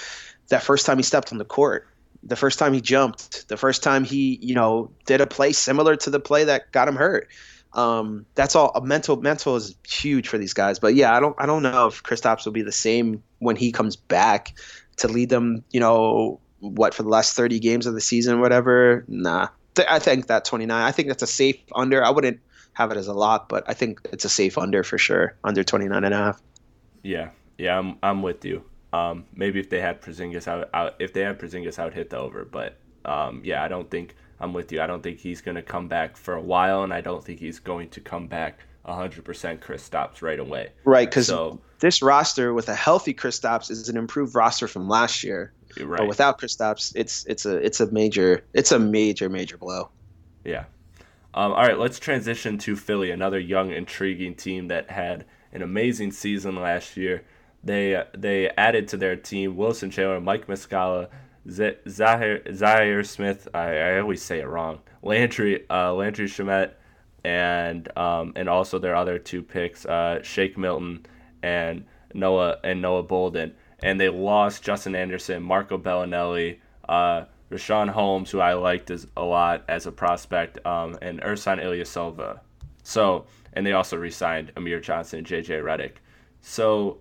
Speaker 2: that first time he stepped on the court, the first time he jumped, the first time he you know did a play similar to the play that got him hurt. Um, that's all. A mental mental is huge for these guys. But yeah, I don't I don't know if Kristaps will be the same when he comes back to lead them. You know what for the last 30 games of the season, whatever. Nah, I think that 29. I think that's a safe under. I wouldn't have it as a lock, but I think it's a safe under for sure. Under 29 and a half.
Speaker 1: Yeah, yeah, I'm I'm with you. Um, maybe if they had Porzingis out, out if they had Porzingis, I would hit the over. But um, yeah, I don't think I'm with you. I don't think he's gonna come back for a while, and I don't think he's going to come back 100% Kristaps right away.
Speaker 2: Right, because
Speaker 1: So-
Speaker 2: this roster with a healthy Kristaps is an improved roster from last year.
Speaker 1: Right.
Speaker 2: But without Kristaps, it's it's a it's a major it's a major major blow.
Speaker 1: Yeah. Um, all right, let's transition to Philly, another young, intriguing team that had an amazing season last year. They they added to their team Wilson Chandler, Mike Muscala, Zahir, Zaire Smith. I, I always say it wrong. Landry uh, Landry Shamet, and um, and also their other two picks, uh, Shake Milton and Noah and Noah Bolden. And they lost Justin Anderson, Marco Belinelli, uh, Richaun Holmes, who I liked as, a lot as a prospect, um, and Ersan Ilyasova. So, and they also re-signed Amir Johnson and JJ Redick. So,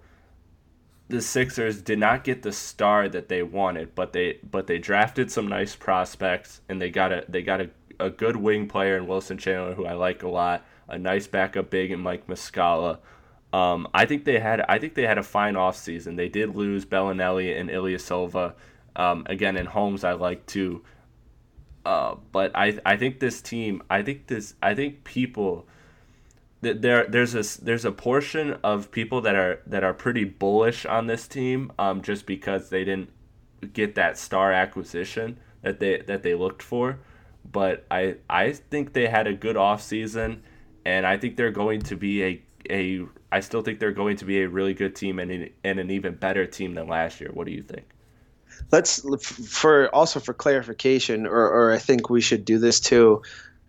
Speaker 1: the Sixers did not get the star that they wanted, but they but they drafted some nice prospects, and they got a they got a, a good wing player in Wilson Chandler, who I like a lot, a nice backup big in Mike Muscala. Um, I think they had I think they had a fine offseason. They did lose Belinelli and Ilyasova. Um, again, in Holmes, I like too. Uh, but I I think this team I think this I think people th- there there's a there's a portion of people that are that are pretty bullish on this team um, just because they didn't get that star acquisition that they that they looked for but I I think they had a good offseason and I think they're going to be a a I still think they're going to be a really good team and an, and an even better team than last year. What do you think?
Speaker 2: Let's for also for clarification, or or I think we should do this too,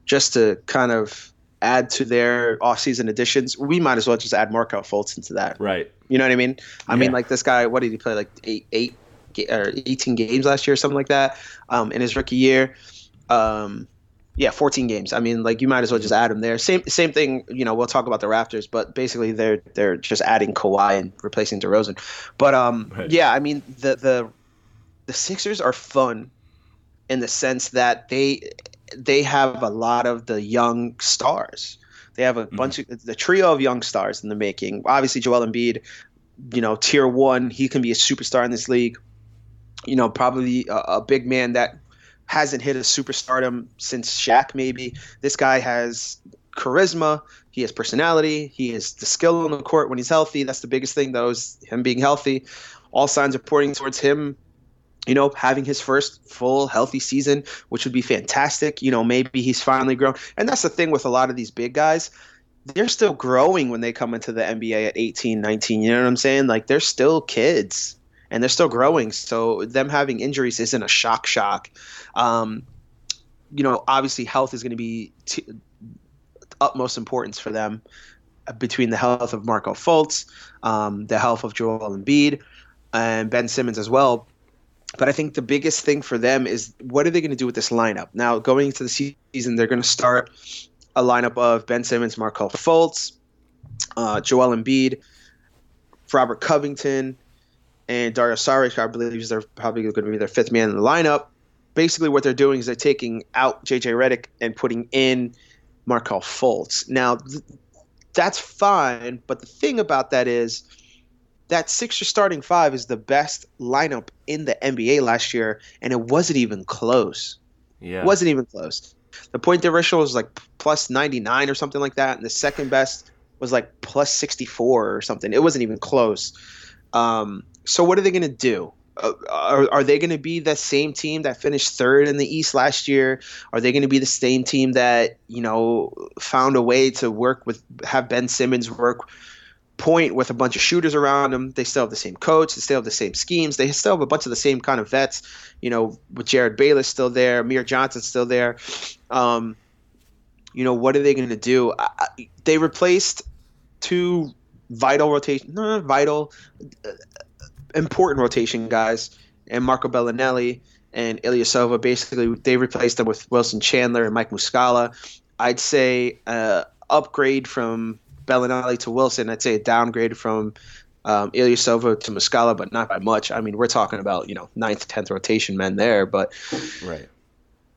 Speaker 2: just to kind of add to their off-season additions. We might as well just add Markelle Fultz into that.
Speaker 1: Right.
Speaker 2: You know what I mean? I mean, like this guy. What did he play? Like eight, eight, or eighteen games last year, or something like that, um, in his rookie year. Um, yeah, fourteen games. I mean, like you might as well just add him there. Same, same thing. You know, we'll talk about the Raptors, but basically they're they're just adding Kawhi and replacing DeRozan. But um,
Speaker 1: Right.
Speaker 2: yeah, I mean the the the Sixers are fun in the sense that they they have a lot of the young stars. They have a mm-hmm. bunch of the trio of young stars in the making. Obviously, Joel Embiid, you know, tier one. He can be a superstar in this league. You know, probably a, a big man that hasn't hit a superstardom since Shaq. Maybe this guy has charisma. He has personality. He has the skill on the court when he's healthy. That's the biggest thing, though, is him being healthy. All signs are pointing towards him you know, having his first full healthy season, which would be fantastic. You know, maybe he's finally grown. And that's the thing with a lot of these big guys. They're still growing when they come into the NBA at 18, 19. You know what I'm saying? Like they're still kids and they're still growing. So them having injuries isn't a shock shock. Um, you know, obviously health is going to be t- utmost importance for them uh, between the health of Markelle Fultz, um, the health of Joel Embiid, and Ben Simmons as well. But I think the biggest thing for them is what are they going to do with this lineup? Now, going into the season, they're going to start a lineup of Ben Simmons, Markelle Fultz, uh, Joel Embiid, Robert Covington, and Dario Saric, I believe, is their probably going to be their fifth man in the lineup. Basically, what they're doing is they're taking out JJ Redick and putting in Markelle Fultz. Now, th- that's fine, but the thing about that is that Sixer starting five is the best lineup in the NBA last year, and it wasn't even close.
Speaker 1: Yeah.
Speaker 2: It wasn't even close. The point differential was like plus 99 or something like that, and the second best was like plus 64 or something. It wasn't even close. Um, so what are they going to do? Uh, are, are they going to be the same team that finished third in the East last year? Are they going to be the same team that you know found a way to work with have Ben Simmons work point with a bunch of shooters around them? They still have the same coach. They still have the same schemes. They still have a bunch of the same kind of vets. You know, with Jerryd Bayless still there, Amir Johnson still there. Um, you know, what are they going to do? I, they replaced two vital rotation, no, vital, uh, important rotation guys, and Marco Belinelli and Ilyasova. Basically, they replaced them with Wilson Chandler and Mike Muscala. I'd say uh, upgrade from Belinelli to Wilson. I'd say a downgrade from um, Ilyasova to Muscala, but not by much. I mean, we're talking about you know ninth, tenth rotation men there, but
Speaker 1: right.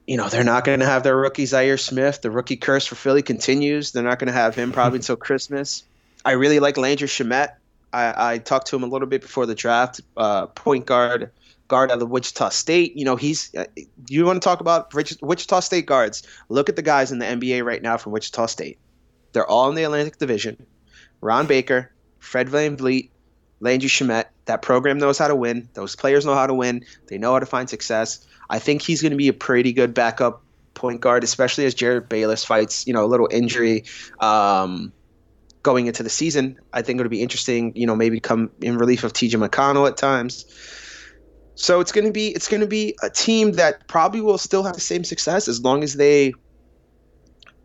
Speaker 2: You know, they're not going to have their rookie Zhaire Smith. The rookie curse for Philly continues. They're not going to have him probably until Christmas. I really like Landry Shamet. I, I talked to him a little bit before the draft. Uh, point guard, guard out of Wichita State. You know, he's. Uh, you want to talk about Wichita State guards? Look at the guys in the NBA right now from Wichita State. They're all in the Atlantic Division. Ron Baker, Fred VanVleet, Landry Shamet. That program knows how to win. Those players know how to win. They know how to find success. I think he's going to be a pretty good backup point guard, especially as Jerryd Bayless fights, you know, a little injury um, going into the season. I think it'll be interesting, you know, maybe come in relief of TJ McConnell at times. So it's going to be it's going to be a team that probably will still have the same success as long as they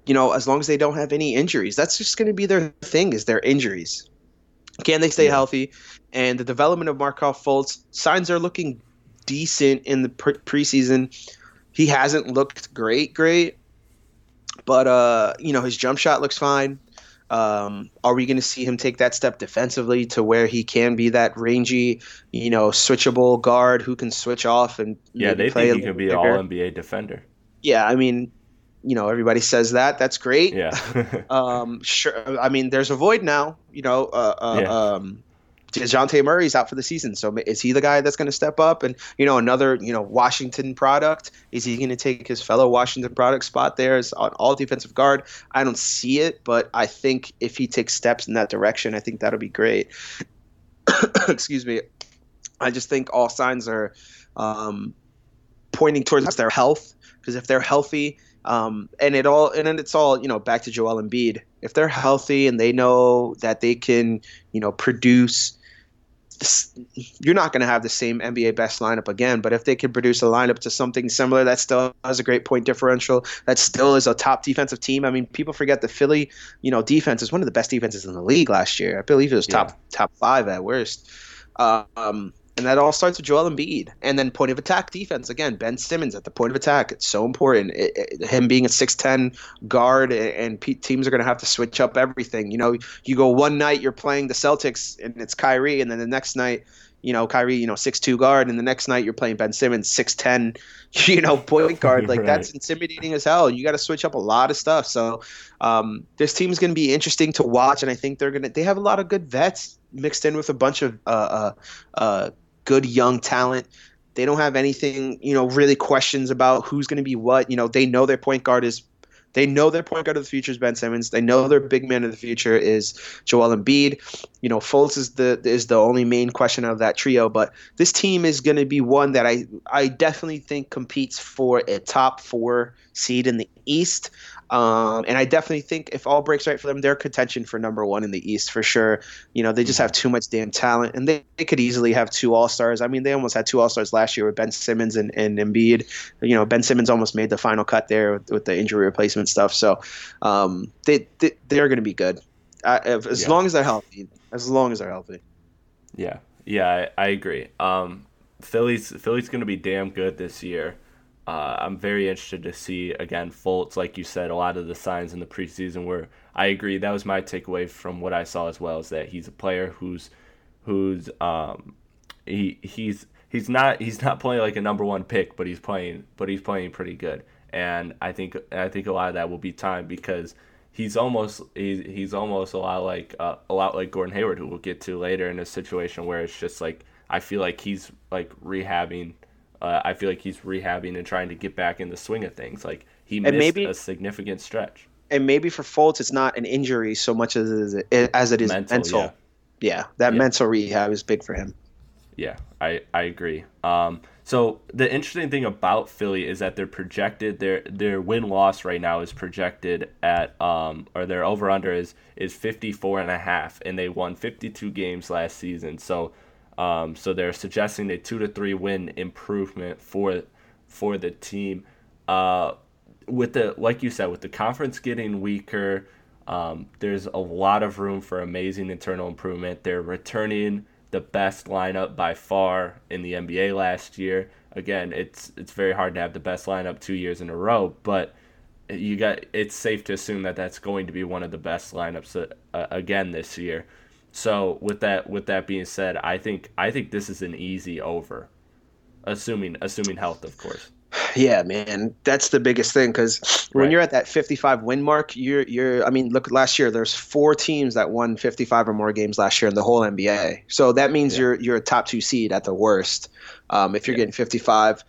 Speaker 2: you know, as long as they don't have any injuries. That's just going to be their thing is their injuries. Can they stay yeah. healthy? And the development of Markelle Fultz signs are looking decent in the pre- preseason. He hasn't looked great, great, but uh, you know his jump shot looks fine. Um, are we going to see him take that step defensively to where he can be that rangy, you know, switchable guard who can switch off and
Speaker 1: yeah, they think he can be an All NBA defender.
Speaker 2: Yeah, I mean, you know, everybody says that. That's great.
Speaker 1: Yeah.
Speaker 2: um, sure. I mean, there's a void now. You know, uh, uh, yeah. um, Dejounte Murray's out for the season, so is he the guy that's going to step up? And you know, another you know Washington product is he going to take his fellow Washington product spot there as an all defensive guard? I don't see it, but I think if he takes steps in that direction, I think that'll be great. Excuse me. I just think all signs are um, pointing towards their health because if they're healthy um, and it all and then it's all you know back to Joel Embiid. If they're healthy and they know that they can you know produce, you're not going to have the same NBA best lineup again. But if they can produce a lineup to something similar, that still has a great point differential. That still is a top defensive team. I mean, people forget the Philly you know defense is one of the best defenses in the league last year. I believe it was top yeah. top five at worst. Um, and that all starts with Joel Embiid. And then point of attack defense. Again, Ben Simmons at the point of attack. It's so important. It, it, him being a 6'10 guard, and, and teams are going to have to switch up everything. You know, you go one night, you're playing the Celtics, and it's Kyrie. And then the next night, you know, Kyrie, you know, 6'2 guard. And the next night, you're playing Ben Simmons, 6'10, you know, point guard. Like, right. that's intimidating as hell. You got to switch up a lot of stuff. So, um, this team's going to be interesting to watch. And I think they're going to, they have a lot of good vets mixed in with a bunch of, uh, uh, uh good young talent. They don't have anything, you know, really questions about who's going to be what. You know, they know their point guard is they know their point guard of the future is Ben Simmons. They know their big man of the future is Joel Embiid. You know, Fultz is the is the only main question of that trio. But this team is going to be one that I I definitely think competes for a top four seed in the East. Um, and I definitely think if all breaks right for them, they're contention for number one in the East for sure. You know, they just have too much damn talent, and they, they could easily have two All Stars. I mean, they almost had two All Stars last year with Ben Simmons and, and Embiid. You know, Ben Simmons almost made the final cut there with, with the injury replacement stuff. So um, they, they they're going to be good uh, as yeah. long as they're healthy. As long as they're healthy.
Speaker 1: Yeah, yeah, I, I agree. Um, Philly's Philly's going to be damn good this year. Uh, I'm very interested to see again Fultz, like you said, a lot of the signs in the preseason where I agree. That was my takeaway from what I saw as well is that he's a player who's who's um, he he's he's not he's not playing like a number one pick, but he's playing but he's playing pretty good. And I think I think a lot of that will be time because he's almost he's, he's almost a lot like uh, a lot like Gordon Hayward, who we'll get to later in a situation where it's just like I feel like he's like rehabbing. Uh, I feel like he's rehabbing and trying to get back in the swing of things. Like he missed
Speaker 2: maybe-
Speaker 1: a significant stretch.
Speaker 2: And maybe for Fultz, it's not an injury so much as it is, as it is
Speaker 1: Mental,
Speaker 2: mental.
Speaker 1: yeah.
Speaker 2: Yeah, that
Speaker 1: Yeah.
Speaker 2: mental rehab is big for him.
Speaker 1: Yeah, I, I agree. Um, so the interesting thing about Philly is that they're projected their their win loss right now is projected at um or their over under is is 54 and a half and they won 52 games last season. So um so they're suggesting a 2 to 3 win improvement for for the team. Uh with the like you said with the conference getting weaker, um, there's a lot of room for amazing internal improvement. They're returning the best lineup by far in the NBA last year. Again, it's it's very hard to have the best lineup two years in a row, but you got it's safe to assume that that's going to be one of the best lineups uh, again this year. So with that with that being said, I think I think this is an easy over, assuming assuming health, of course.
Speaker 2: Yeah, man, that's the biggest thing because when
Speaker 1: Right.
Speaker 2: you're at that 55 win mark, you're you're. I mean, look, last year there's four teams that won 55 or more games last year in the whole NBA. So that means
Speaker 1: Yeah.
Speaker 2: you're you're a top two seed at the worst. Um, if you're getting 55,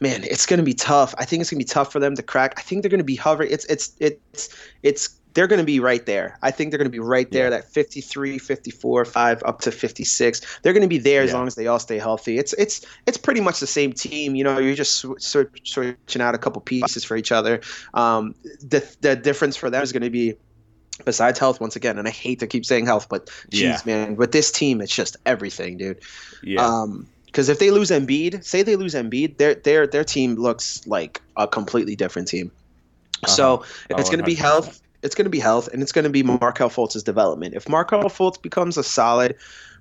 Speaker 2: man, it's going to be tough. I think it's going to be tough for them to crack. I think they're going to be hovering. It's it's it's it's they're going to be right there. I think they're going to be right there.
Speaker 1: Yeah.
Speaker 2: That 53, 54, 5 up to 56. They're going to be there as
Speaker 1: Yeah.
Speaker 2: long as they all stay healthy. It's it's it's pretty much the same team. You know, you're just sw- sw- switching out a couple pieces for each other. Um, the the difference for them is going to be besides health once again. And I hate to keep saying health, but geez,
Speaker 1: Yeah.
Speaker 2: man, with this team, it's just everything, dude.
Speaker 1: Yeah.
Speaker 2: Um, because if they lose Embiid, say they lose Embiid, their their their team looks like a completely different team. So if
Speaker 1: Oh,
Speaker 2: it's going to be health, it's going to be health, and it's going to be Markelle Fultz's development. If Markelle Fultz becomes a solid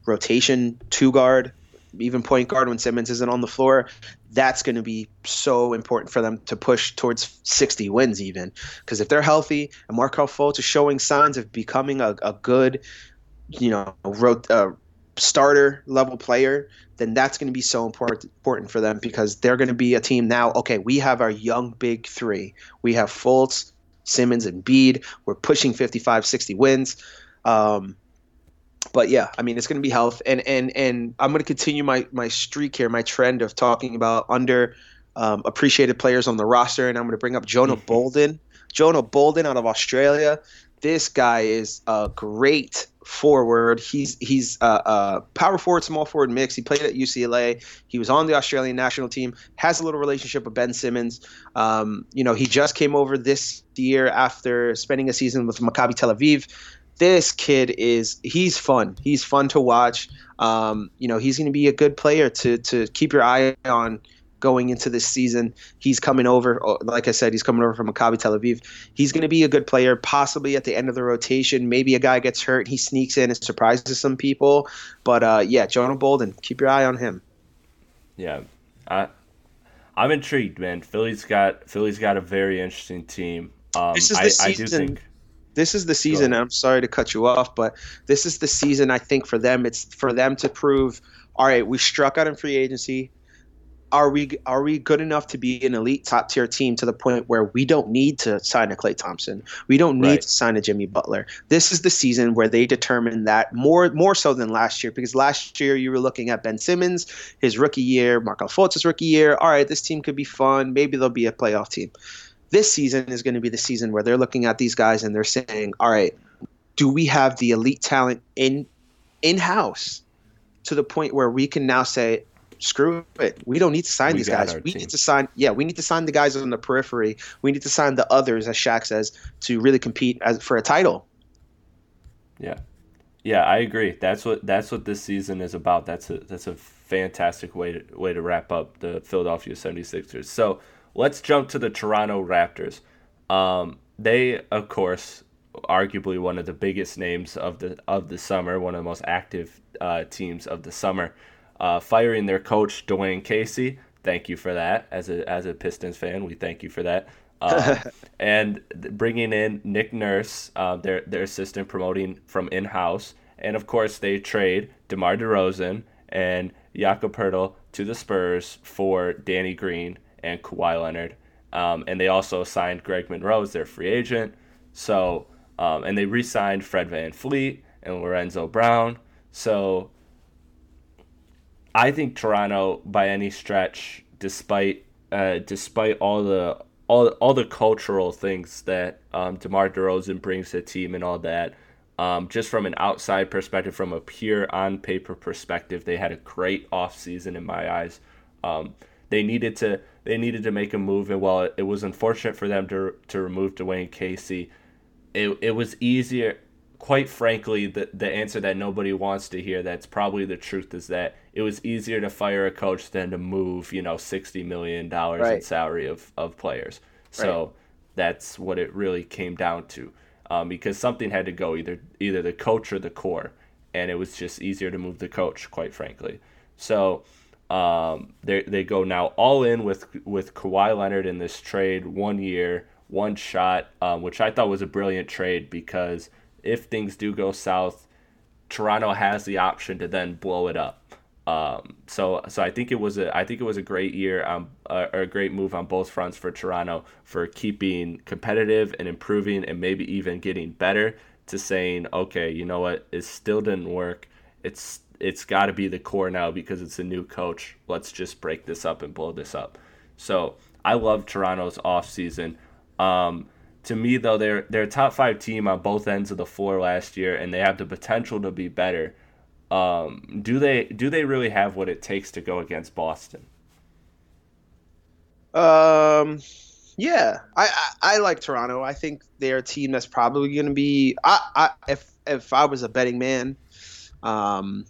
Speaker 2: rotation two guard, even point guard when Simmons isn't on the floor, that's going to be so important for them to push towards 60 wins, even. Because if they're healthy and Markelle Fultz is showing signs of becoming a, a good, you know, uh, starter level player, then that's going to be so important important for them because they're going to be a team now. Okay, we have our young big three. We have Fultz, Simmons, and Bede. We're pushing 55, 60 wins. Um, but yeah, I mean, it's going to be health, and and and I'm going to continue my my streak here, my trend of talking about under um, appreciated players on the roster, and I'm going to bring up Jonah Bolden. Jonah Bolden out of Australia. This guy is a great forward. He's he's a, a power forward, small forward mix. He played at UCLA. He was on the Australian national team. Has a little relationship with Ben Simmons. Um, you know, he just came over this year after spending a season with Maccabi Tel Aviv. This kid is he's fun. He's fun to watch. Um, you know, he's going to be a good player to to keep your eye on going into this season. He's coming over, oh, like I said, he's coming over from Maccabi Tel Aviv. He's going to be a good player, possibly at the end of the rotation. Maybe a guy gets hurt, he sneaks in and surprises some people. But uh, yeah, Jonah Bolden, keep your eye on him.
Speaker 1: Yeah, I I'm intrigued, man. Philly's got Philly's got a very interesting team. Um,
Speaker 2: This is
Speaker 1: I,
Speaker 2: the
Speaker 1: I do
Speaker 2: season-
Speaker 1: think
Speaker 2: This is the season. I'm sorry to cut you off, but this is the season. I think for them, it's for them to prove. All right, we struck out in free agency. Are we are we good enough to be an elite top tier team to the point where we don't need to sign a Klay Thompson? We don't need
Speaker 1: Right.
Speaker 2: to sign a Jimmy Butler. This is the season where they determine that more more so than last year because last year you were looking at Ben Simmons, his rookie year, Markelle Fultz's rookie year. All right, this team could be fun. Maybe they'll be a playoff team. This season is going to be the season where they're looking at these guys and they're saying, "All right, do we have the elite talent in in house to the point where we can now say, screw it, we don't need to sign
Speaker 1: We
Speaker 2: these guys. We
Speaker 1: team."
Speaker 2: need to sign, yeah, we need to sign the guys on the periphery. We need to sign the others, as Shaq says, to really compete as for a title.
Speaker 1: Yeah, yeah, I agree. That's what that's what this season is about. That's a that's a fantastic way to way to wrap up the Philadelphia 76ers. So let's jump to the Toronto Raptors. Um, they, of course, arguably one of the biggest names of the of the summer, one of the most active uh, teams of the summer, uh, firing their coach Dwane Casey. Thank you for that. As a as a Pistons fan, we thank you for that. Um, and bringing in Nick Nurse, uh, their their assistant, promoting from in house, and of course they trade DeMar DeRozan and Jakob Poeltl to the Spurs for Danny Green and Kawhi Leonard. Um, and they also signed Greg Monroe as their free agent. So, um, and they re signed Fred VanVleet and Lorenzo Brown. So, I think Toronto, by any stretch, despite uh, despite all the all, all the cultural things that um, DeMar DeRozan brings to the team and all that, um, just from an outside perspective, from a pure on paper perspective, they had a great offseason in my eyes. Um, they needed to they needed to make a move, and while it, it was unfortunate for them to to remove Dwane Casey, it it was easier. Quite frankly, the the answer that nobody wants to hear that's probably the truth is that it was easier to fire a coach than to move you know sixty million dollars
Speaker 2: Right.
Speaker 1: in salary of of players. So
Speaker 2: Right.
Speaker 1: that's what it really came down to, um, because something had to go either either the coach or the core, and it was just easier to move the coach, quite frankly. So um, they they go now all in with with Kawhi Leonard in this trade, one year, one shot, um, which I thought was a brilliant trade because if things do go south, Toronto has the option to then blow it up. Um, so so I think it was a I think it was a great year um a great move on both fronts for Toronto for keeping competitive and improving and maybe even getting better to saying okay you know what it still didn't work it's it's got to be the core now because it's a new coach let's just break this up and blow this up so I love Toronto's offseason. Um, to me, though, they're they're a top five team on both ends of the floor last year, and they have the potential to be better. Um, do they do they really have what it takes to go against Boston?
Speaker 2: Um, yeah, I, I I like Toronto. I think they're a team that's probably going to be. I, I if if I was a betting man, um,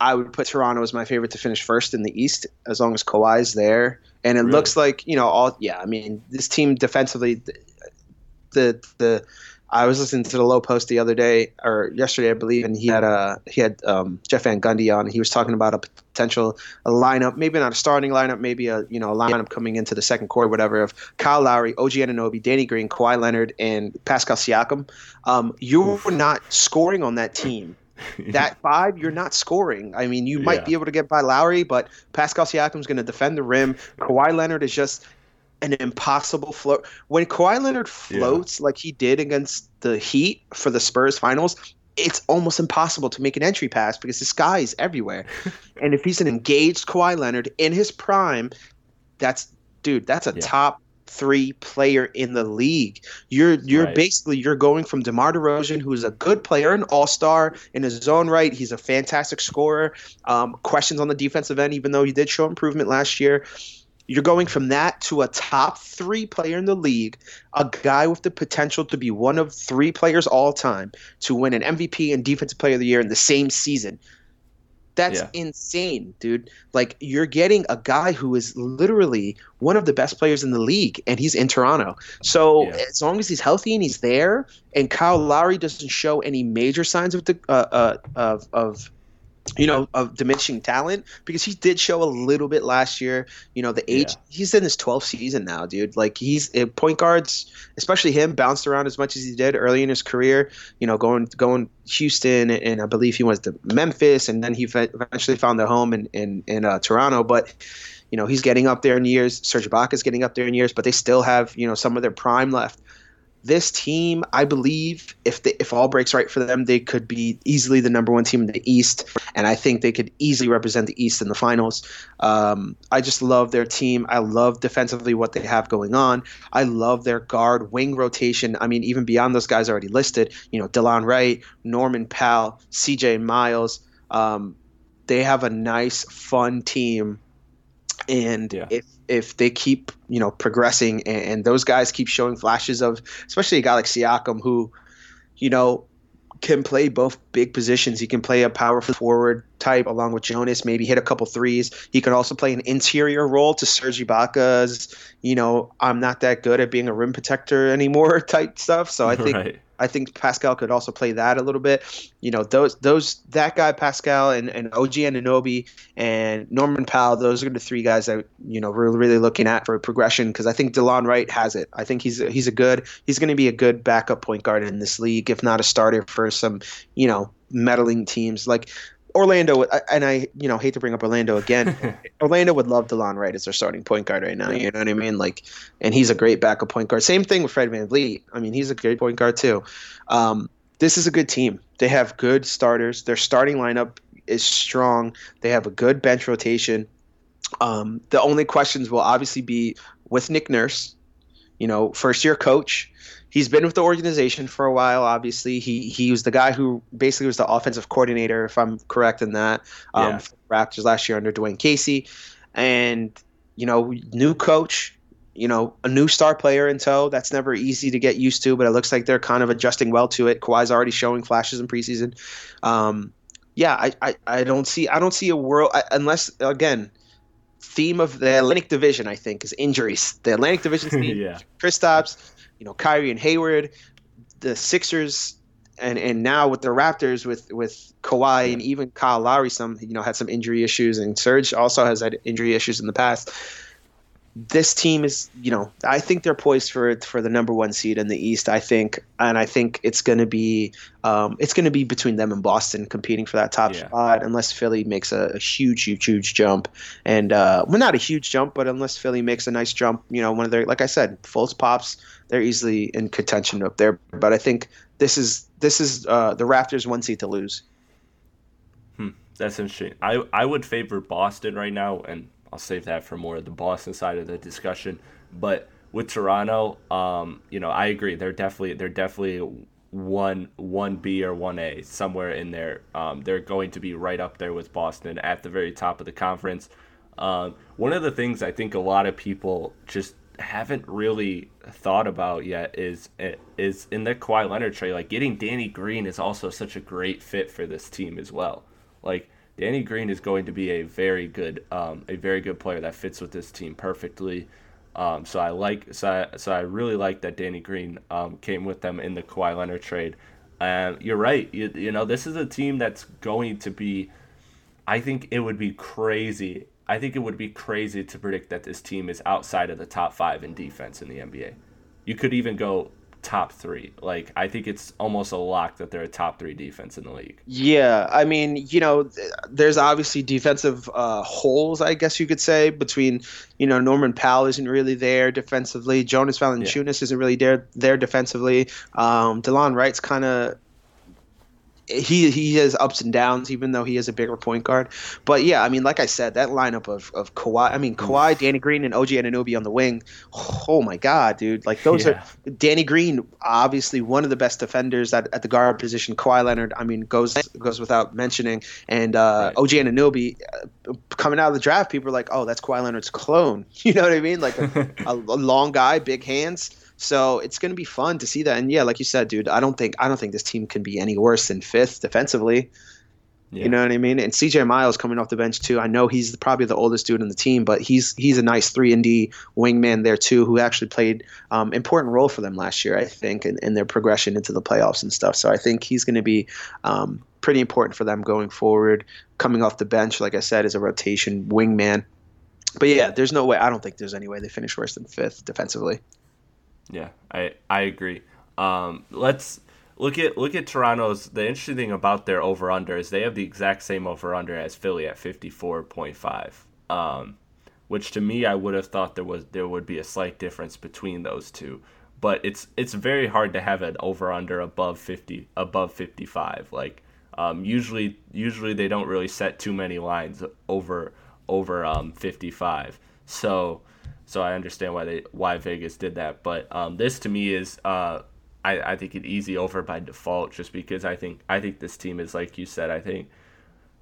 Speaker 2: I would put Toronto as my favorite to finish first in the East as long as Kawhi's there. And it
Speaker 1: Really?
Speaker 2: looks like you know all. Yeah, I mean this team defensively, the the. I was listening to the low post the other day or yesterday, I believe, and he had a he had um, Jeff Van Gundy on. He was talking about a potential a lineup, maybe not a starting lineup, maybe a you know a lineup coming into the second quarter, whatever, of Kyle Lowry, OG Anunoby, Danny Green, Kawhi Leonard, and Pascal Siakam. Um, you're not scoring on that team. that five, you're not scoring. I mean, you might
Speaker 1: Yeah.
Speaker 2: be able to get by Lowry, but Pascal Siakam's going to defend the rim. Kawhi Leonard is just an impossible float. When Kawhi Leonard floats like he did against the Heat for the Spurs finals, it's almost impossible to make an entry pass because this guy is everywhere. and if he's an engaged Kawhi Leonard in his prime, that's dude, that's a
Speaker 1: Yeah.
Speaker 2: top three player in the league. You're you're
Speaker 1: Right.
Speaker 2: basically you're going from DeMar DeRozan, who's a good player, an all star in his own right. He's a fantastic scorer. Um, questions on the defensive end, even though he did show improvement last year. You're going from that to a top three player in the league, a guy with the potential to be one of three players all time to win an MVP and Defensive Player of the Year in the same season. That's
Speaker 1: Yeah.
Speaker 2: insane, dude. Like you're getting a guy who is literally one of the best players in the league, and he's in Toronto. So
Speaker 1: Yeah.
Speaker 2: as long as he's healthy and he's there, and Kyle Lowry doesn't show any major signs of the uh, uh, of of you know of diminishing talent because he did show a little bit last year. You know the age
Speaker 1: Yeah.
Speaker 2: he's in his 12th season now, dude. Like he's uh, point guards, especially him, bounced around as much as he did early in his career. You know, going going Houston and I believe he went to Memphis, and then he eventually found a home in in, in uh, Toronto. But you know he's getting up there in years. Serge Ibaka's getting up there in years, but they still have you know some of their prime left. This team, I believe, if they, if all breaks right for them, they could be easily the number one team in the East, and I think they could easily represent the East in the finals. Um, I just love their team. I love defensively what they have going on. I love their guard wing rotation. I mean, even beyond those guys already listed, you know, Delon Wright, Norman Powell, C.J. Miles. Um, they have a nice, fun team, and
Speaker 1: Yeah.
Speaker 2: if if they keep you know progressing and, and those guys keep showing flashes of, especially a guy like Siakam who, you know, can play both big positions. He can play a power forward type along with Jonas, maybe hit a couple threes. He can also play an interior role to Serge Ibaka's, you know, I'm not that good at being a rim protector anymore type stuff. So I think
Speaker 1: right.
Speaker 2: I think Pascal could also play that a little bit. You know, those those that guy Pascal and, and OG Anunoby and Norman Powell, those are the three guys that you know we're really looking at for progression because I think Delon Wright has it. I think he's he's a good he's going to be a good backup point guard in this league, if not a starter for some you know meddling teams. Like Orlando, and I, you know, hate to bring up Orlando again. Orlando would love Delon Wright as their starting point guard right now. You know what I mean? Like, and he's a great backup point guard. Same thing with Fred Van VanVleet. I mean, he's a great point guard too. Um, this is a good team. They have good starters. Their starting lineup is strong. They have a good bench rotation. Um, the only questions will obviously be with Nick Nurse, you know, first year coach he's been with the organization for a while. Obviously, he he was the guy who basically was the offensive coordinator, if I'm correct in that. Um, yeah. Raptors last year under Dwane Casey, and you know, new coach. You know, a new star player in tow. That's never easy to get used to, but it looks like they're kind of adjusting well to it. Kawhi's already showing flashes in preseason. Um, yeah, I, I, I don't see I don't see a world I, unless again theme of the Atlantic Division I think is injuries. The Atlantic Division theme, yeah. Kristaps, you know Kyrie and Hayward, the Sixers, and and now with the Raptors with with Kawhi and even Kyle Lowry, some you know had some injury issues, and Serge also has had injury issues in the past. This team is, you know, I think they're poised for for the number one seed in the East. I think, and I think it's going to be, um, it's going to be between them and Boston competing for that top yeah. spot, unless Philly makes a, a, huge, huge, huge jump, and uh, well, not a huge jump, but unless Philly makes a nice jump, you know, one of their, like I said, Fultz pops, they're easily in contention up there. But I think this is this is uh, the Raptors one seat to lose.
Speaker 1: Hmm, that's interesting. I I would favor Boston right now, and I'll save that for more of the Boston side of the discussion. But with Toronto, um, you know, I agree. They're definitely they're definitely one one B or one A somewhere in there. Um, they're going to be right up there with Boston at the very top of the conference. Um, one of the things I think a lot of people just haven't really thought about yet is is in the Kawhi Leonard trade. Like getting Danny Green is also such a great fit for this team as well. Like Danny Green is going to be a very good um, a very good player that fits with this team perfectly. Um, so I like so I, so I really like that Danny Green um, came with them in the Kawhi Leonard trade. And you're right. You, you know this is a team that's going to be. I think it would be crazy I think it would be crazy to predict that this team is outside of the top five in defense in the NBA. You could even go top three. Like I think it's almost a lock that they're a top three defense in the league.
Speaker 2: Yeah, I mean, you know, there's obviously defensive uh, holes, I guess you could say, between you know Norman Powell isn't really there defensively, Jonas Valanciunas yeah. isn't really there there defensively. Um, Delon Wright's kind of he he has ups and downs, even though he is a bigger point guard. But yeah, I mean, like I said, that lineup of of Kawhi, I mean Kawhi, Danny Green, and OG Anunoby on the wing. Oh my god, dude! Like those yeah. are Danny Green, obviously one of the best defenders at, at the guard position. Kawhi Leonard, I mean, goes goes without mentioning, and uh, right. OG Anunoby uh, coming out of the draft, people are like, oh, that's Kawhi Leonard's clone. You know what I mean? Like a, a, a long guy, big hands. So it's going to be fun to see that. And yeah, like you said, dude, I don't think I don't think this team can be any worse than fifth defensively. Yeah. You know what I mean? And CJ Miles coming off the bench too. I know he's probably the oldest dude in the team, but he's he's a nice three and D wingman there too, who actually played um, important role for them last year, I think, in, in, their progression into the playoffs and stuff. So I think he's going to be um, pretty important for them going forward. Coming off the bench, like I said, is a rotation wingman. But yeah, there's no way. I don't think there's any way they finish worse than fifth defensively.
Speaker 1: Yeah, I I agree. Um, let's look at look at Toronto's. The interesting thing about their over under is they have the exact same over under as Philly at fifty four point five. Um, which to me I would have thought there was there would be a slight difference between those two. But it's it's very hard to have an over under above fifty above fifty five. Like um, usually usually they don't really set too many lines over over um, fifty five. So so I understand why they why Vegas did that. But um, this to me is uh, I, I think an easy over by default, just because I think I think this team is like you said. I think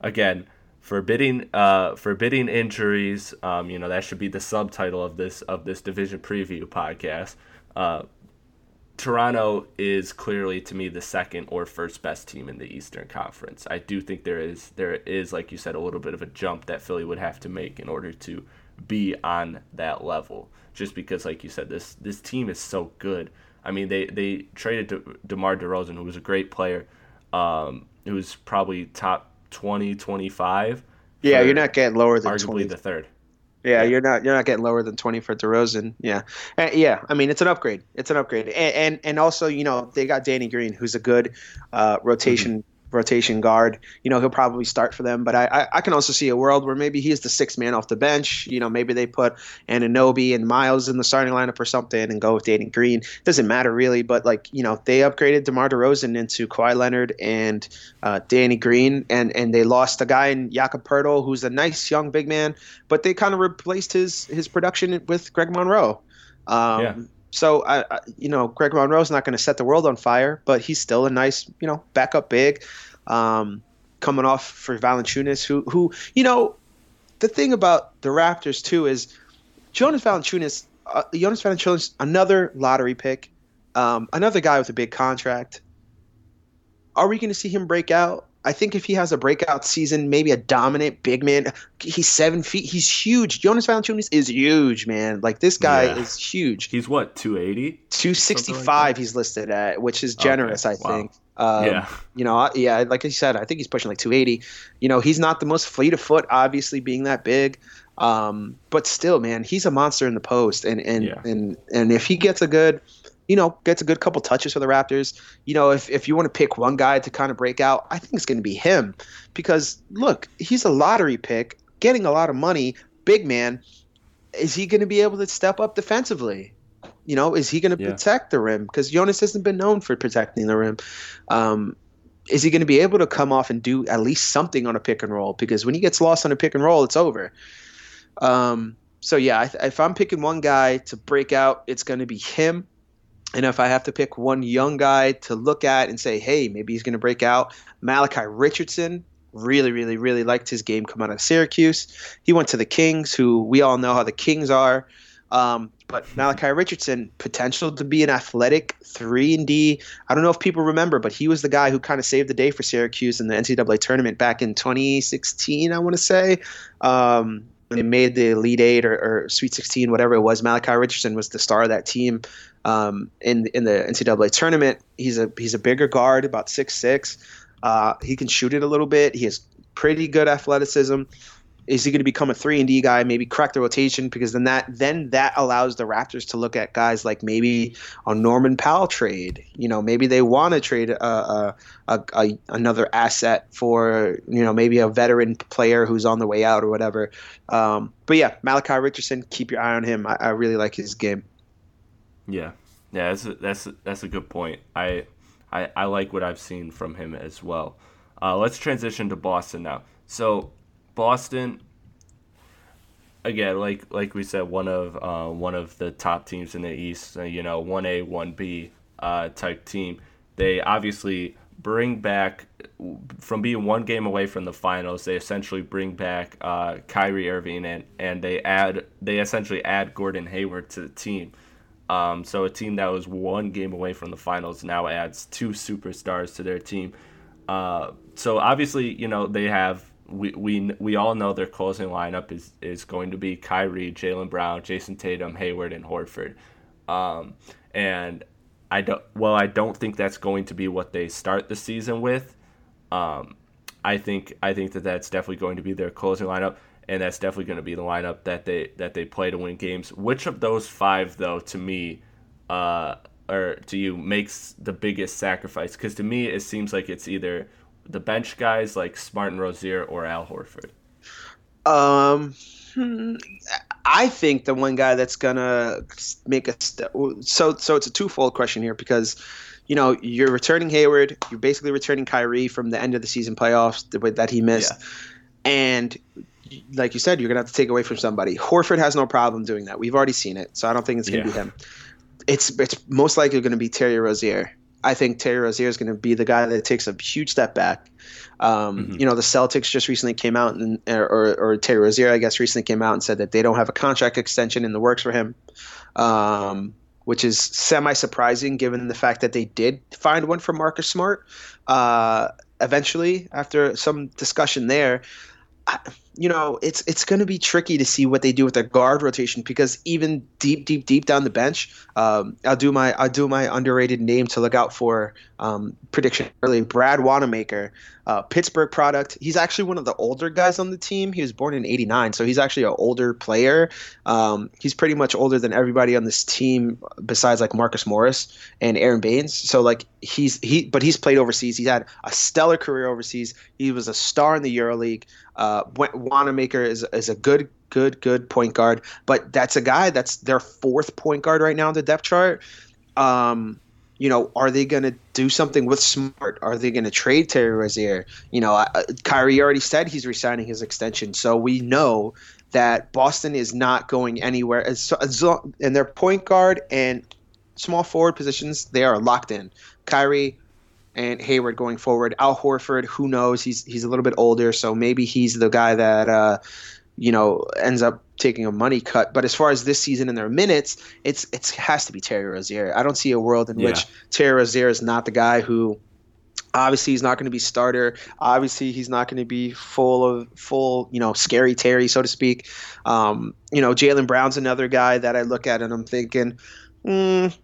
Speaker 1: again forbidding uh, forbidding injuries. Um, you know that should be the subtitle of this of this division preview podcast. Uh, Toronto is clearly to me the second or first best team in the Eastern Conference. I do think there is there is like you said a little bit of a jump that Philly would have to make in order to be on that level. Just because, like you said, this this team is so good. I mean, they they traded De- DeMar DeRozan, who was a great player, um, who was probably top 20, 25.
Speaker 2: Yeah, you're not getting lower than
Speaker 1: arguably
Speaker 2: 20.
Speaker 1: the third.
Speaker 2: Yeah, you're not you're not getting lower than 20 for DeRozan. Yeah, uh, yeah. I mean, it's an upgrade. It's an upgrade, and, and and also you know they got Danny Green, who's a good uh, rotation. Mm-hmm rotation guard. You know, he'll probably start for them, but I, I, I can also see a world where maybe he's the sixth man off the bench. You know, maybe they put Anunoby and Miles in the starting lineup or something and go with Danny Green. Doesn't matter really, but like you know, they upgraded DeMar DeRozan into Kawhi Leonard and uh, Danny Green, and and they lost a guy in Jakob Poeltl, who's a nice young big man, but they kind of replaced his his production with Greg Monroe. Um, yeah. So I, I, you know, Greg Monroe's not going to set the world on fire, but he's still a nice, you know, backup big. Um, coming off for Valanciunas, who, who, you know, the thing about the Raptors too is Jonas Valanciunas. Uh, Jonas Valanciunas, another lottery pick, um, another guy with a big contract. Are we going to see him break out? I think if he has a breakout season, maybe a dominant big man, he's seven feet. He's huge. Jonas Valanciunas is huge, man. Like this guy yeah. is huge.
Speaker 1: He's what, 280?
Speaker 2: 265 like he's listed at, which is generous, okay. I think.
Speaker 1: Um, yeah.
Speaker 2: You know, yeah, like I said, I think he's pushing like 280. You know, he's not the most fleet of foot, obviously being that big. Um, but still, man, he's a monster in the post. And, and, yeah. and, and if he gets a good – you know, gets a good couple touches for the Raptors. You know, if, if you want to pick one guy to kind of break out, I think it's going to be him because look, he's a lottery pick, getting a lot of money, big man. Is he going to be able to step up defensively? You know, is he going to yeah. protect the rim? Because Jonas hasn't been known for protecting the rim. Um, is he going to be able to come off and do at least something on a pick and roll? Because when he gets lost on a pick and roll, it's over. Um, so yeah, if I'm picking one guy to break out, it's going to be him. And if I have to pick one young guy to look at and say, hey, maybe he's going to break out, Malachi Richardson, really, really, really liked his game come out of Syracuse. He went to the Kings, who we all know how the Kings are. Um, but Malachi Richardson, potential to be an athletic three and D. I don't know if people remember, but he was the guy who kind of saved the day for Syracuse in the NCAA tournament back in 2016. I want to say. Um, they made the Elite Eight or, or, Sweet 16, whatever it was, Malachi Richardson was the star of that team um, in in the NCAA tournament. He's a he's a bigger guard, about six six. Uh, he can shoot it a little bit. He has pretty good athleticism. Is he going to become a three and D guy? Maybe crack the rotation because then that then that allows the Raptors to look at guys like maybe a Norman Powell trade. You know, maybe they want to trade a, a, a, a, another asset for you know maybe a veteran player who's on the way out or whatever. Um, but yeah, Malachi Richardson, keep your eye on him. I, I really like his game.
Speaker 1: Yeah, yeah, that's a, that's a, that's a good point. I, I I like what I've seen from him as well. Uh, let's transition to Boston now. So Boston, again, like like we said, one of uh, one of the top teams in the East. Uh, you know, one A, one B uh, type team. They obviously bring back from being one game away from the finals. They essentially bring back uh, Kyrie Irving and and they add they essentially add Gordon Hayward to the team. Um, so a team that was one game away from the finals now adds two superstars to their team. Uh, so obviously, you know they have we, we we all know their closing lineup is is going to be Kyrie, Jaylen Brown, Jayson Tatum, Hayward, and Horford. Um, and I don't well, I don't think that's going to be what they start the season with. Um, I think I think that that's definitely going to be their closing lineup and that's definitely going to be the lineup that they that they play to win games. Which of those five, though, to me, uh, or to you, makes the biggest sacrifice? Because to me, it seems like it's either the bench guys like Smart and Rozier or Al Horford.
Speaker 2: Um, I think the one guy that's gonna make a step. So, so it's a twofold question here because you know, you're returning Hayward, you're basically returning Kyrie from the end of the season playoffs that he missed. Yeah. And like you said, you're gonna have to take away from somebody. Horford has no problem doing that. We've already seen it, so I don't think it's gonna yeah. be him. It's it's most likely gonna be Terry Rozier. I think Terry Rozier is going to be the guy that takes a huge step back. Um, mm-hmm. You know, the Celtics just recently came out and or, or Terry Rozier, I guess, recently came out and said that they don't have a contract extension in the works for him, um, which is semi surprising given the fact that they did find one for Marcus Smart uh, eventually after some discussion there. You know, it's it's going to be tricky to see what they do with their guard rotation because even deep, deep, deep down the bench, um, I'll do my I'll do my underrated name to look out for um, prediction early. Brad Wanamaker, uh, Pittsburgh product. He's actually one of the older guys on the team. He was born in '89, so he's actually an older player. Um, he's pretty much older than everybody on this team besides like Marcus Morris and Aaron Baynes. So like he's he, but he's played overseas. He's had a stellar career overseas. He was a star in the EuroLeague. Uh, Wanamaker is is a good good good point guard, but that's a guy that's their fourth point guard right now on the depth chart. Um, you know, are they going to do something with Smart? Are they going to trade Terry Rozier? You know, uh, Kyrie already said he's resigning his extension, so we know that Boston is not going anywhere. As, as and their point guard and small forward positions, they are locked in. Kyrie and Hayward going forward. Al Horford, who knows? He's he's a little bit older, so maybe he's the guy that uh, you know ends up taking a money cut. But as far as this season and their minutes, it's it has to be Terry Rozier. I don't see a world in yeah. which Terry Rozier is not the guy who. Obviously, he's not going to be starter. Obviously, he's not going to be full of full, you know, scary Terry, so to speak. Um, you know, Jaylen Brown's another guy that I look at and I'm thinking, mm,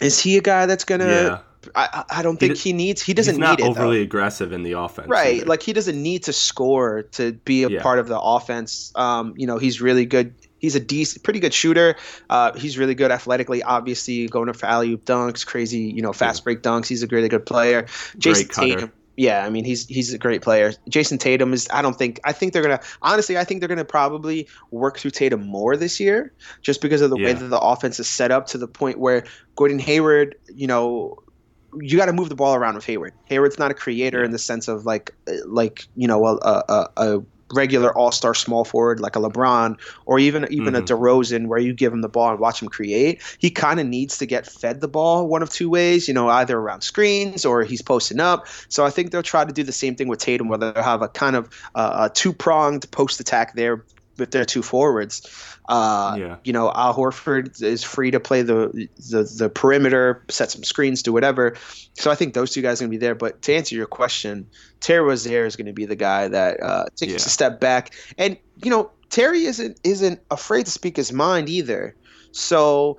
Speaker 2: is he a guy that's going to yeah I, I don't think he, he needs. He doesn't
Speaker 1: he's not
Speaker 2: need it.
Speaker 1: overly
Speaker 2: though.
Speaker 1: aggressive in the offense,
Speaker 2: right?
Speaker 1: either.
Speaker 2: Like he doesn't need to score to be a
Speaker 1: Yeah.
Speaker 2: part of the offense. Um, you know, he's really good. He's a decent, pretty good shooter. Uh, he's really good athletically. Obviously, going for alley oop dunks, crazy, you know, fast break dunks. He's a really good player.
Speaker 1: Jayson.
Speaker 2: Tatum. Yeah, I mean he's he's a great player. Jayson Tatum is. I don't think. I think they're gonna. Honestly, I think they're gonna probably work through Tatum more this year, just because of the way that the offense is set up to the point where Gordon Hayward, you know, you got to move the ball around with Hayward. Hayward's not a creator in the sense of like uh, like you know a a, a regular all star small forward like a LeBron or even even a DeRozan where you give him the ball and watch him create. He kind of needs to get fed the ball one of two ways. You know, either around screens or he's posting up. So I think they'll try to do the same thing with Tatum, where they'll have a kind of uh, a two pronged post attack there with their two forwards. Uh,
Speaker 1: Yeah.
Speaker 2: You know, Al Horford is free to play the, the the perimeter, set some screens, do whatever. So I think those two guys are going to be there. But to answer your question, Terry Rozier is going to be the guy that uh, takes
Speaker 1: Yeah.
Speaker 2: a step back. And you know, Terry isn't isn't afraid to speak his mind either. So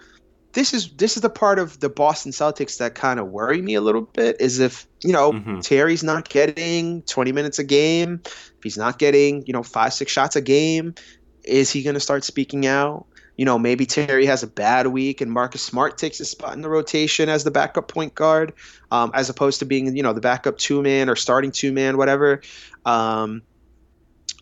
Speaker 2: this is this is the part of the Boston Celtics that kind of worry me a little bit. Is if you know
Speaker 1: Mhm.
Speaker 2: Terry's not getting 20 minutes a game, if he's not getting you know five six shots a game, is he going to start speaking out? You know, maybe Terry has a bad week and Marcus Smart takes his spot in the rotation as the backup point guard, um, as opposed to being, you know, the backup two man or starting two man, whatever. Um,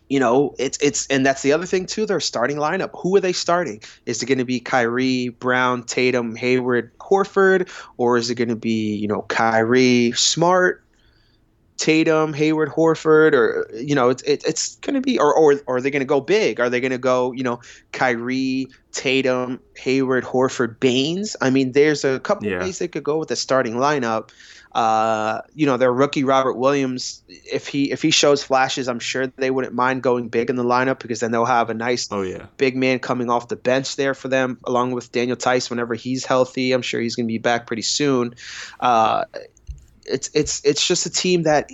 Speaker 2: you know, it's it's and that's the other thing too. Their starting lineup. Who are they starting? Is it going to be Kyrie, Brown, Tatum, Hayward, Horford, or is it going to be you know Kyrie, Smart, Tatum, Hayward, Horford, or you know, it's it, it's going to be, or, or or are they going to go big? Are they going to go, you know, Kyrie, Tatum, Hayward, Horford, Baynes? I mean, there's a couple
Speaker 1: Yeah.
Speaker 2: ways they could go with the starting lineup. Uh, you know, their rookie Robert Williams, if he if he shows flashes, I'm sure they wouldn't mind going big in the lineup because then they'll have a nice
Speaker 1: Oh yeah.
Speaker 2: big man coming off the bench there for them, along with Daniel Theis whenever he's healthy. I'm sure he's going to be back pretty soon. Uh, it's it's it's just a team that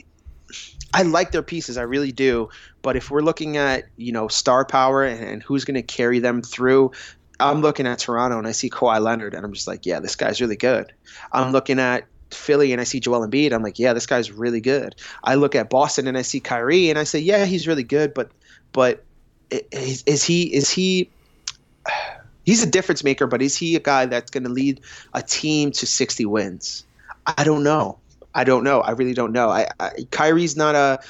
Speaker 2: I like their pieces, I really do. But if we're looking at you know star power and, and who's going to carry them through. I'm looking at Toronto and I see Kawhi Leonard and I'm just like, yeah, this guy's really good. I'm looking at Philly and I see Joel Embiid. I'm like, yeah, this guy's really good. I look at Boston and I see Kyrie and I say, yeah, he's really good, but but is, is he is he he's a difference maker, but is he a guy that's going to lead a team to 60 wins? I don't know. I don't know. I really don't know. I, I Kyrie's not a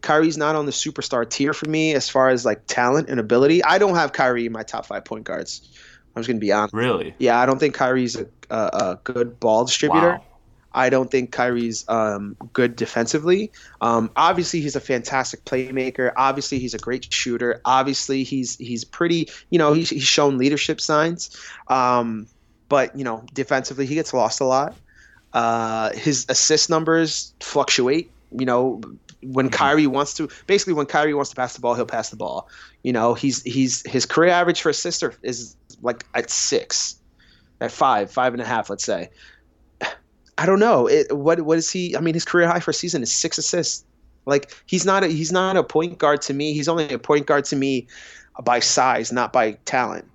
Speaker 2: Kyrie's not on the superstar tier for me as far as like talent and ability. I don't have Kyrie in my top five point guards. I'm just going to be honest.
Speaker 1: Really?
Speaker 2: Yeah, I don't think Kyrie's a, a, a good ball distributor.
Speaker 1: Wow.
Speaker 2: I don't think Kyrie's um, good defensively. Um, obviously, he's a fantastic playmaker. Obviously, he's a great shooter. Obviously, he's he's pretty. You know, he's, he's shown leadership signs. Um, but you know, defensively, he gets lost a lot. Uh, his assist numbers fluctuate. You know, when Kyrie wants to, basically when Kyrie wants to pass the ball, he'll pass the ball. You know, he's he's his career average for assists are- is like at six, at five, five and a half, let's say. I don't know. It, what what is he? I mean, his career high for a season is six assists. Like he's not a, he's not a point guard to me. He's only a point guard to me by size, not by talent.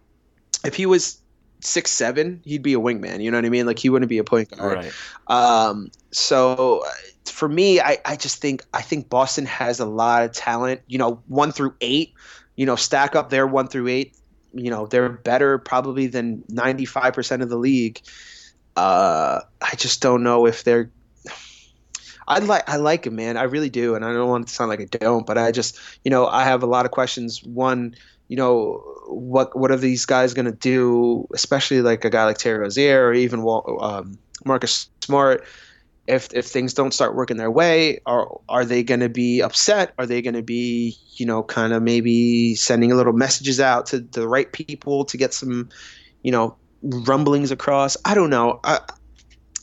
Speaker 2: If he was six seven, he'd be a wingman. You know what I mean? Like he wouldn't be a point guard.
Speaker 1: Right.
Speaker 2: Um, so uh, for me, I, I just think I think Boston has a lot of talent. You know, one through eight. You know, stack up their one through eight. You know, they're better probably than ninety five percent of the league. Uh, I just don't know if they're. I like I like him, man. I really do, and I don't want to sound like I don't, but I just you know I have a lot of questions. One, you know, what what are these guys going to do? Especially like a guy like Terry Rozier or even um, Marcus Smart. If if things don't start working their way, are are they going to be upset? Are they going to be you know kind of maybe sending a little messages out to the right people to get some you know rumblings across? I don't know. I,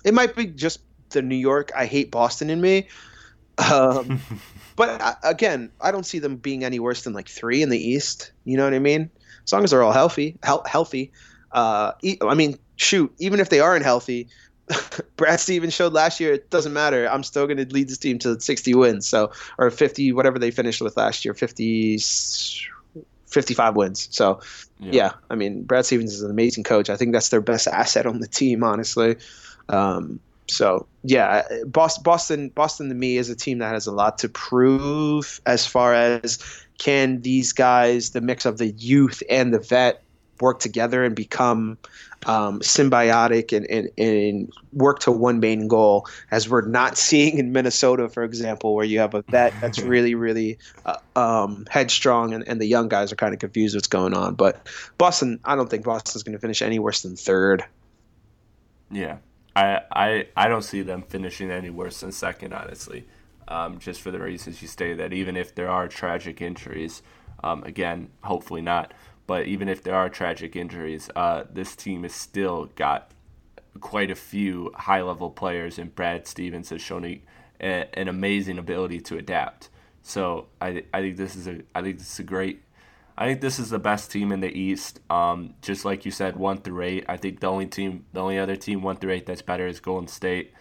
Speaker 2: it might be just the New York I hate Boston in me. Um, but I, again, I don't see them being any worse than like three in the East. You know what I mean? As long as they're all healthy, he- healthy. Uh, e- I mean, shoot, even if they aren't healthy, Brad Stevens showed last year it doesn't matter. I'm still going to lead this team to 60 wins, so or 50, whatever they finished with last year, 50, 55 wins. So yeah. yeah, I mean, Brad Stevens is an amazing coach. I think that's their best asset on the team, honestly. Um, so yeah, Boston, Boston, Boston to me is a team that has a lot to prove as far as can these guys, the mix of the youth and the vet, work together and become um, symbiotic and, and, and work to one main goal, as we're not seeing in Minnesota, for example, where you have a vet that's really, really uh, um, headstrong and, and the young guys are kind of confused what's going on. But Boston, I don't think Boston's going to finish any worse than third.
Speaker 1: Yeah, I, I I don't see them finishing any worse than second, honestly. Um, just for the reasons you stated that even if there are tragic injuries, um, again, hopefully not, but even if there are tragic injuries, uh, this team has still got quite a few high level players, and Brad Stevens has shown a, a, an amazing ability to adapt. So I, I think this is a I think this is a great I think this is the best team in the East. Um, just like you said, one through eight. I think the only team, the only other team one through eight that's better is Golden State.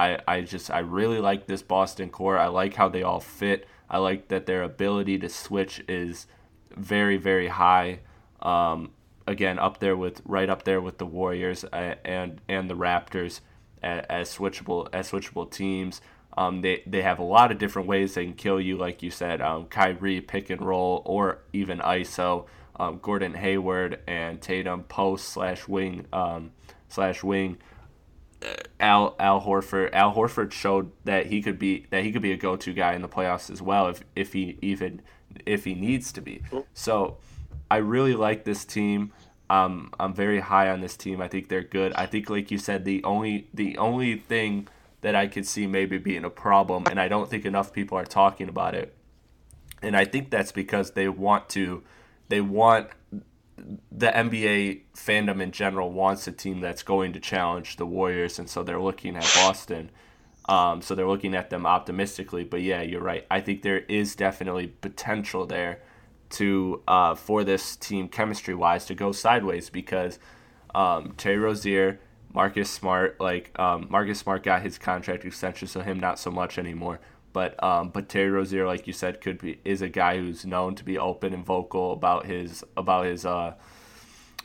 Speaker 1: I, I just I really like this Boston core. I like how they all fit. I like that their ability to switch is very very high. Um, again, up there with right up there with the Warriors and and the Raptors as, as switchable as switchable teams. Um, they, they have a lot of different ways they can kill you, like you said, um, Kyrie pick and roll or even ISO. Um, Gordon Hayward and Tatum post slash wing um, slash wing. Uh, Al Al Horford Al Horford showed that he could be that he could be a go to guy in the playoffs as well if if he even if he needs to be. So I really like this team. Um, I'm very high on this team. I think they're good. I think, like you said, the only the only thing that I could see maybe being a problem, and I don't think enough people are talking about it. And I think that's because they want to, they want the NBA fandom in general wants a team that's going to challenge the Warriors, and so they're looking at Boston. Um, so they're looking at them optimistically. But yeah, you're right. I think there is definitely potential there to uh, for this team chemistry wise to go sideways because um, Terry Rozier Marcus Smart, like um, Marcus Smart got his contract extension, so him not so much anymore. But um, but Terry Rozier, like you said, could be is a guy who's known to be open and vocal about his about his uh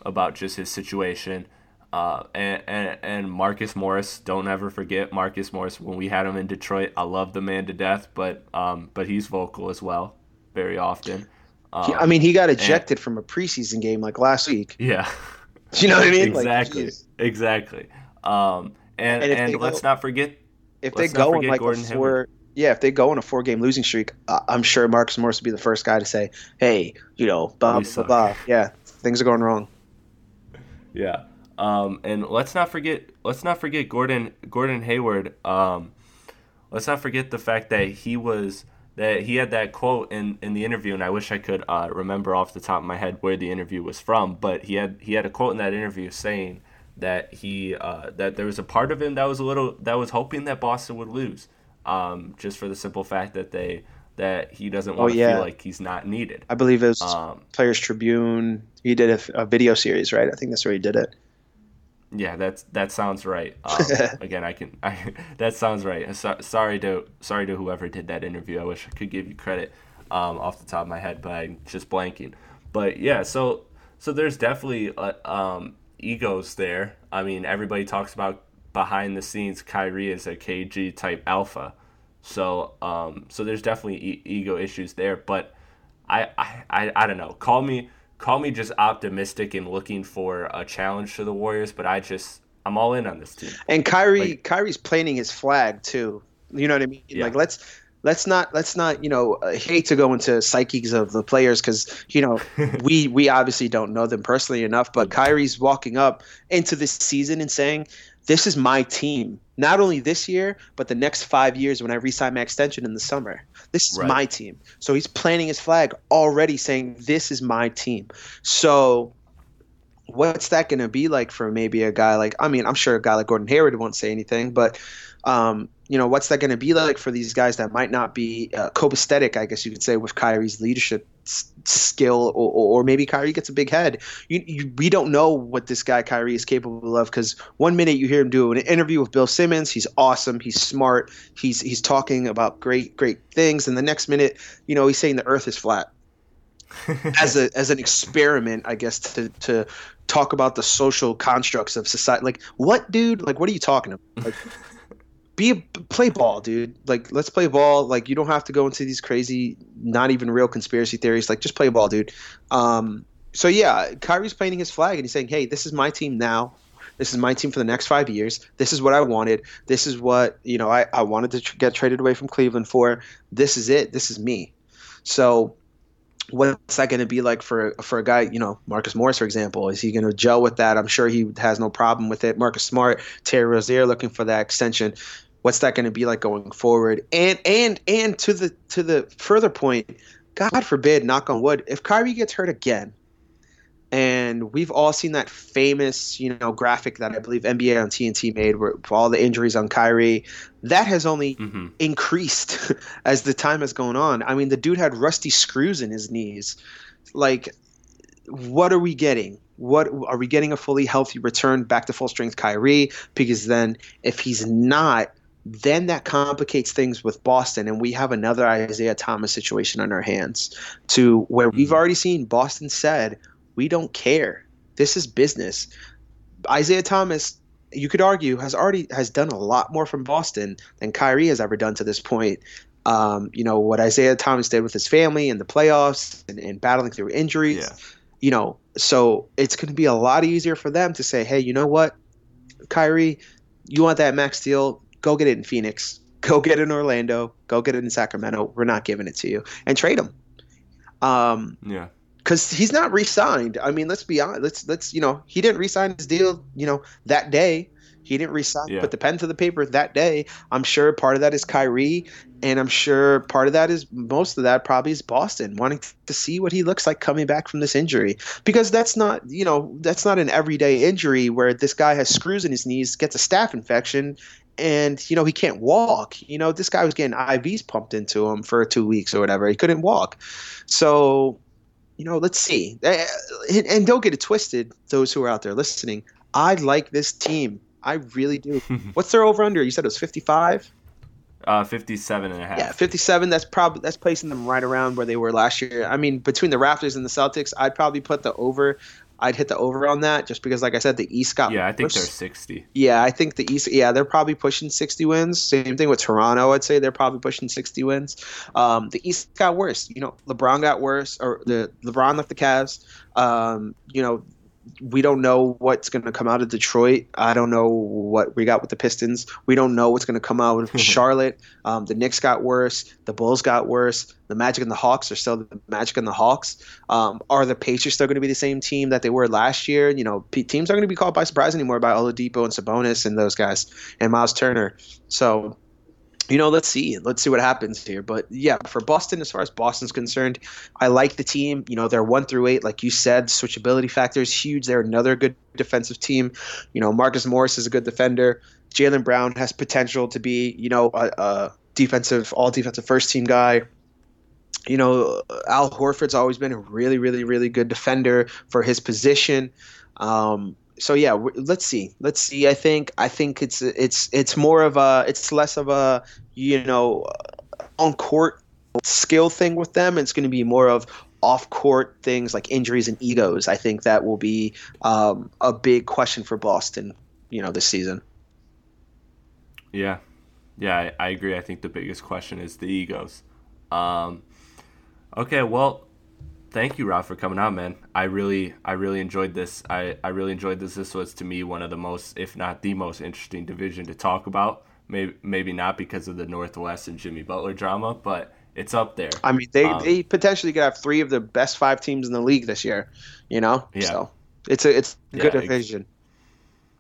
Speaker 1: about just his situation. Uh, and, and and Marcus Morris, don't ever forget Marcus Morris. When we had him in Detroit, I love the man to death, but um, but he's vocal as well, very often.
Speaker 2: Um, I mean, he got ejected and, from a preseason game like last week.
Speaker 1: Yeah,
Speaker 2: Do you know what I mean?
Speaker 1: Exactly. Like, exactly. Um, and and, and let's go, not forget
Speaker 2: if they go on like Gordon a four, Hayward. yeah, if they go on a four game losing streak, uh, I'm sure Marcus Morris will be the first guy to say, "Hey, you know, blah blah, blah blah." Yeah, things are going wrong.
Speaker 1: Yeah. Um, and let's not forget let's not forget Gordon Gordon Hayward. Um, let's not forget the fact that he was that he had that quote in, in the interview, and I wish I could uh, remember off the top of my head where the interview was from. But he had he had a quote in that interview saying that he uh, that there was a part of him that was a little that was hoping that Boston would lose, um, just for the simple fact that they that he doesn't want oh, yeah. to feel like he's not needed.
Speaker 2: I believe it was um, Players Tribune. He did a, a, video series, right? I think that's where he did it.
Speaker 1: Yeah, that's that sounds right. Um, again, I can. I, that sounds right. So, sorry to sorry to whoever did that interview. I wish I could give you credit um, off the top of my head, but I'm just blanking. But yeah, so so there's definitely uh, um, egos there. I mean, everybody talks about behind the scenes. Kyrie is a KG type alpha, so um, so there's definitely e- ego issues there. But I, I I I don't know. Call me call me just optimistic and looking for a challenge to the Warriors, but I just I'm all in on this team.
Speaker 2: And Kyrie
Speaker 1: Like-
Speaker 2: Kyrie's planting his flag too. You know what I mean?
Speaker 1: Yeah.
Speaker 2: Like let's let's not let's not you know uh, hate to go into psyches of the players because you know we we obviously don't know them personally enough. But Kyrie's walking up into this season and saying, "This is my team." Not only this year, but the next five years when I re-sign my extension in the summer. This is
Speaker 1: Right.
Speaker 2: my team. So he's planting his flag already, saying, "This is my team." So what's that going to be like for maybe a guy like I mean I'm sure a guy like Gordon Hayward won't say anything but um, you know what's that going to be like for these guys that might not be uh, copacetic I guess you could say with Kyrie's leadership skill or, or maybe Kyrie gets a big head you, you, we don't know what this guy Kyrie is capable of because one minute you hear him do an interview with Bill Simmons he's awesome he's smart he's he's talking about great great things and the next minute you know he's saying the earth is flat as a as an experiment, I guess, to to talk about the social constructs of society. Like, what, dude? Like, what are you talking about? Like, be play ball, dude. Like, let's play ball. Like, you don't have to go into these crazy, not even real conspiracy theories. Like, just play ball, dude. Um, so yeah, Kyrie's painting his flag and he's saying, "Hey, this is my team now." This is my team for the next five years. This is what I wanted. This is what you know. I, I wanted to tr- get traded away from Cleveland for. This is it. This is me. So what's that going to be like for for a guy, you know, Marcus Morris, for example? Is he going to gel with that? I'm sure he has no problem with it. Marcus Smart, Terry Rozier looking for that extension. What's that going to be like going forward? And and and to the to the further point, God forbid, knock on wood, if Kyrie gets hurt again, and we've all seen that famous, you know, graphic that I believe NBA on TNT made, where all the injuries on Kyrie, that has only
Speaker 1: hmm
Speaker 2: increased as the time has gone on. I mean, the dude had rusty screws in his knees. Like, what are we getting? What are we getting a fully healthy return back to full strength Kyrie? Because then, if he's not, then that complicates things with Boston, and we have another Isaiah Thomas situation on our hands. To where we've already seen Boston said, "We don't care. This is business." Isaiah Thomas you could argue has already has done a lot more from Boston than Kyrie has ever done to this point. Um, you know what Isaiah Thomas did with his family in the playoffs and, and battling through injuries.
Speaker 1: Yeah.
Speaker 2: You know, so it's going to be a lot easier for them to say, "Hey, you know what, Kyrie, you want that max deal? Go get it in Phoenix. Go get it in Orlando. Go get it in Sacramento. We're not giving it to you, and trade him." Um,
Speaker 1: Yeah.
Speaker 2: Because he's not re-signed. I mean, let's be honest. Let's let's you know he didn't re-sign his deal. You know that day he didn't re-sign,
Speaker 1: Yeah.
Speaker 2: put the pen to the paper that day. I'm sure part of that is Kyrie, and I'm sure part of that is most of that probably is Boston wanting to see what he looks like coming back from this injury because that's not you know that's not an everyday injury where this guy has screws in his knees, gets a staph infection. And you know he can't walk. You know this guy was getting IVs pumped into him for two weeks or whatever. He couldn't walk, so you know, let's see. And and don't get it twisted, those who are out there listening. I like this team. I really do. What's their over under? You said it was 55?
Speaker 1: Uh, 57 and a half.
Speaker 2: Yeah, 57. That's probably that's placing them right around where they were last year. I mean, between the Raptors and the Celtics, I'd probably put the over. I'd hit the over on that just because, like I said, the East got
Speaker 1: Yeah, I think
Speaker 2: worse.
Speaker 1: they're 60.
Speaker 2: Yeah, I think the East. Yeah, they're probably pushing 60 wins. Same thing with Toronto. I'd say they're probably pushing 60 wins. Um, the East got worse. You know, LeBron got worse, or the LeBron left the Cavs. Um, you know, we don't know what's going to come out of Detroit. I don't know what we got with the Pistons. We don't know what's going to come out of Charlotte. Um, the Knicks got worse. The Bulls got worse. The Magic and the Hawks are still the Magic and the Hawks. Um, are the Pacers still going to be the same team that they were last year? You know, p- teams aren't going to be caught by surprise anymore by Oladipo and Sabonis and those guys and Miles Turner. So, you know, let's see. Let's see what happens here. But yeah, for Boston, as far as Boston's concerned, I like the team. You know, they're one through eight, like you said. Switchability factor is huge. They're another good defensive team. You know, Marcus Morris is a good defender. Jaylen Brown has potential to be, you know, a, a defensive, all defensive first team guy. You know, Al Horford's always been a really, really, really good defender for his position. Um, so yeah, let's see. Let's see. I think I think it's it's it's more of a it's less of a you know on court skill thing with them. It's going to be more of off court things like injuries and egos. I think that will be um, a big question for Boston. You know, this season.
Speaker 1: Yeah, yeah, I, I agree. I think the biggest question is the egos. Um, okay, well, thank you, Rob, for coming on, man. I really, I really enjoyed this. I, I really enjoyed this. This was to me one of the most, if not the most interesting division to talk about. Maybe, maybe not because of the Northwest and Jimmy Butler drama, but it's up there.
Speaker 2: I mean, they, um, they potentially could have three of the best five teams in the league this year. You know, yeah. So it's a it's a good division.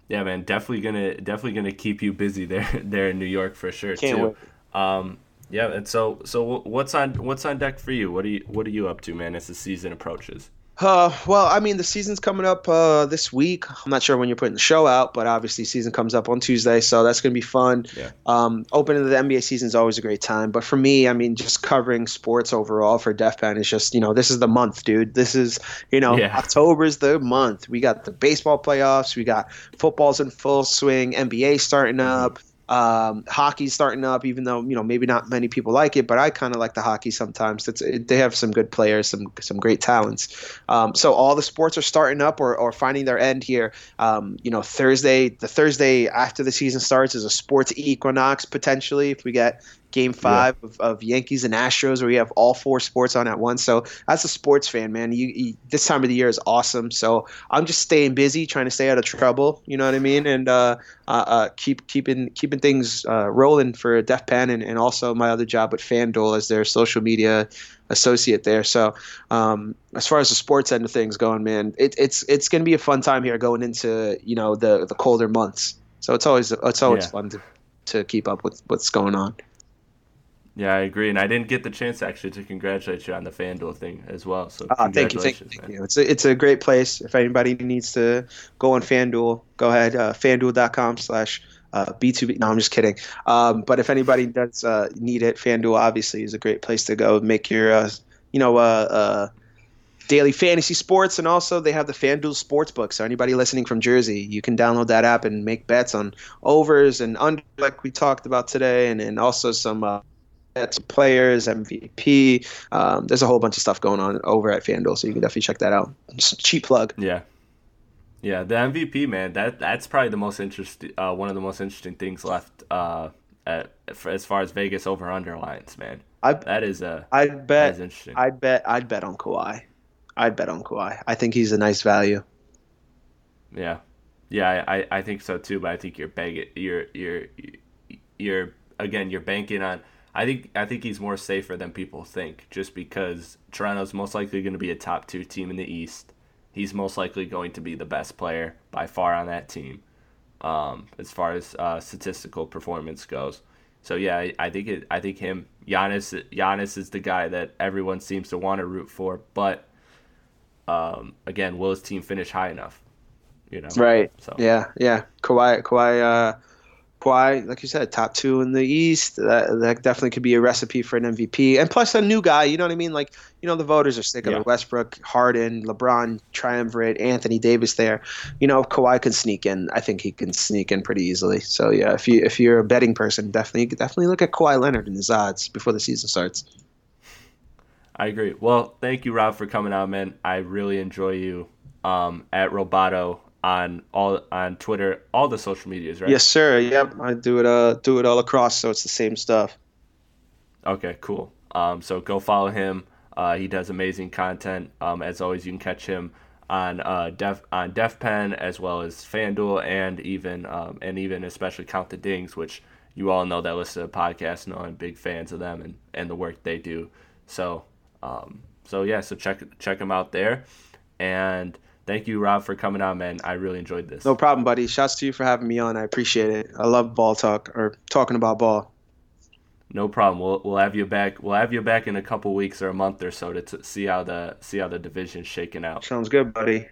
Speaker 1: Yeah, man, definitely gonna definitely gonna keep you busy there there in New York for sure Can't too. Wait. Um, yeah, and so so what's on what's on deck for you? What are you what are you up to, man, as the season approaches?
Speaker 2: Uh, well, I mean, the season's coming up uh, this week. I'm not sure when you're putting the show out, but obviously, season comes up on Tuesday, so that's going to be fun. Yeah. Um, opening the NBA season is always a great time, but for me, I mean, just covering sports overall for Def Pen is just, you know, this is the month, dude. This is, you know, yeah. October is the month. We got the baseball playoffs, we got football's in full swing, NBA starting mm-hmm. Um, hockey's starting up, even though you know maybe not many people like it, but I kind of like the hockey sometimes. It, they have some good players, some some great talents. Um, so all the sports are starting up or, or finding their end here. Um, you know, Thursday, the Thursday after the season starts is a sports equinox potentially if we get game five yeah. of, of, Yankees and Astros, where you have all four sports on at once. So as a sports fan, man, you, you, this time of the year is awesome. So I'm just staying busy, trying to stay out of trouble. You know what I mean? And uh, uh, uh, keep keeping keeping things uh, rolling for Def Pen and, and also my other job with FanDuel as their social media associate there. So um, as far as the sports end of things going, man, it, it's it's going to be a fun time here going into you know the the colder months. So it's always it's always yeah. fun to, to keep up with what's going on.
Speaker 1: Yeah, I agree, and I didn't get the chance actually to congratulate you on the FanDuel thing as well. So
Speaker 2: uh, thank you, thank you, thank you. It's a, it's a great place. If anybody needs to go on FanDuel, go ahead, uh, FanDuel.com/slash uh, B2B. No, I'm just kidding. Um, but if anybody does uh, need it, FanDuel obviously is a great place to go. Make your, uh, you know, uh, uh, daily fantasy sports, and also they have the FanDuel Sportsbook. So anybody listening from Jersey, you can download that app and make bets on overs and under, like we talked about today, and, and also some uh, players, MVP. Um, there's a whole bunch of stuff going on over at FanDuel, so you can definitely check that out. Just cheap plug.
Speaker 1: Yeah. Yeah, the MVP man, that that's probably the most interesting, uh, one of the most interesting things left uh, at, as far as Vegas over under lines, man. I, that is a.
Speaker 2: I bet. bet. interesting. I'd bet. I'd bet on Kawhi. I'd bet on Kawhi. I think he's a nice value.
Speaker 1: Yeah, yeah, I, I think so too. But I think you're begging, you're you're you're again, you're banking on I think I think he's more safer than people think, just because Toronto's most likely going to be a top two team in the East. He's most likely going to be the best player by far on that team, um, as far as uh, statistical performance goes. So yeah, I, I, think it. I think him, Giannis. Giannis is the guy that everyone seems to want to root for, but um, again, will his team finish high enough? You know,
Speaker 2: right? So yeah, yeah. Kawhi, Kawhi. Uh Kawhi, like you said, top two in the East. That, that definitely could be a recipe for an MVP. And plus a new guy, you know what I mean? Like, you know, the voters are sick of yeah. Westbrook, Harden, LeBron, triumvirate, Anthony Davis there. You know, Kawhi can sneak in, I think he can sneak in pretty easily. So yeah, if you if you're a betting person, definitely definitely look at Kawhi Leonard and his odds before the season starts.
Speaker 1: I agree. Well, thank you, Rob, for coming out, man. I really enjoy you um, at Roboto on all on Twitter, all the social medias, right?
Speaker 2: Yes, sir. Yep, I do it. Uh, do it all across, so it's the same stuff.
Speaker 1: Okay, cool. Um, so go follow him. Uh, he does amazing content. Um, as always, you can catch him on uh, Def on Def Pen as well as FanDuel and even um, and even especially Count the Dings, which you all know that listen to the podcast know I'm big fans of them and, and the work they do. So um, so yeah, so check check them out there. And thank you, Rob, for coming on, man. I really enjoyed this.
Speaker 2: No problem, buddy. Shouts to you for having me on. I appreciate it. I love ball talk or talking about ball.
Speaker 1: No problem. We'll we'll have you back. We'll have you back in a couple weeks or a month or so to t- see how the see how the division's shaking out.
Speaker 2: Sounds good, buddy.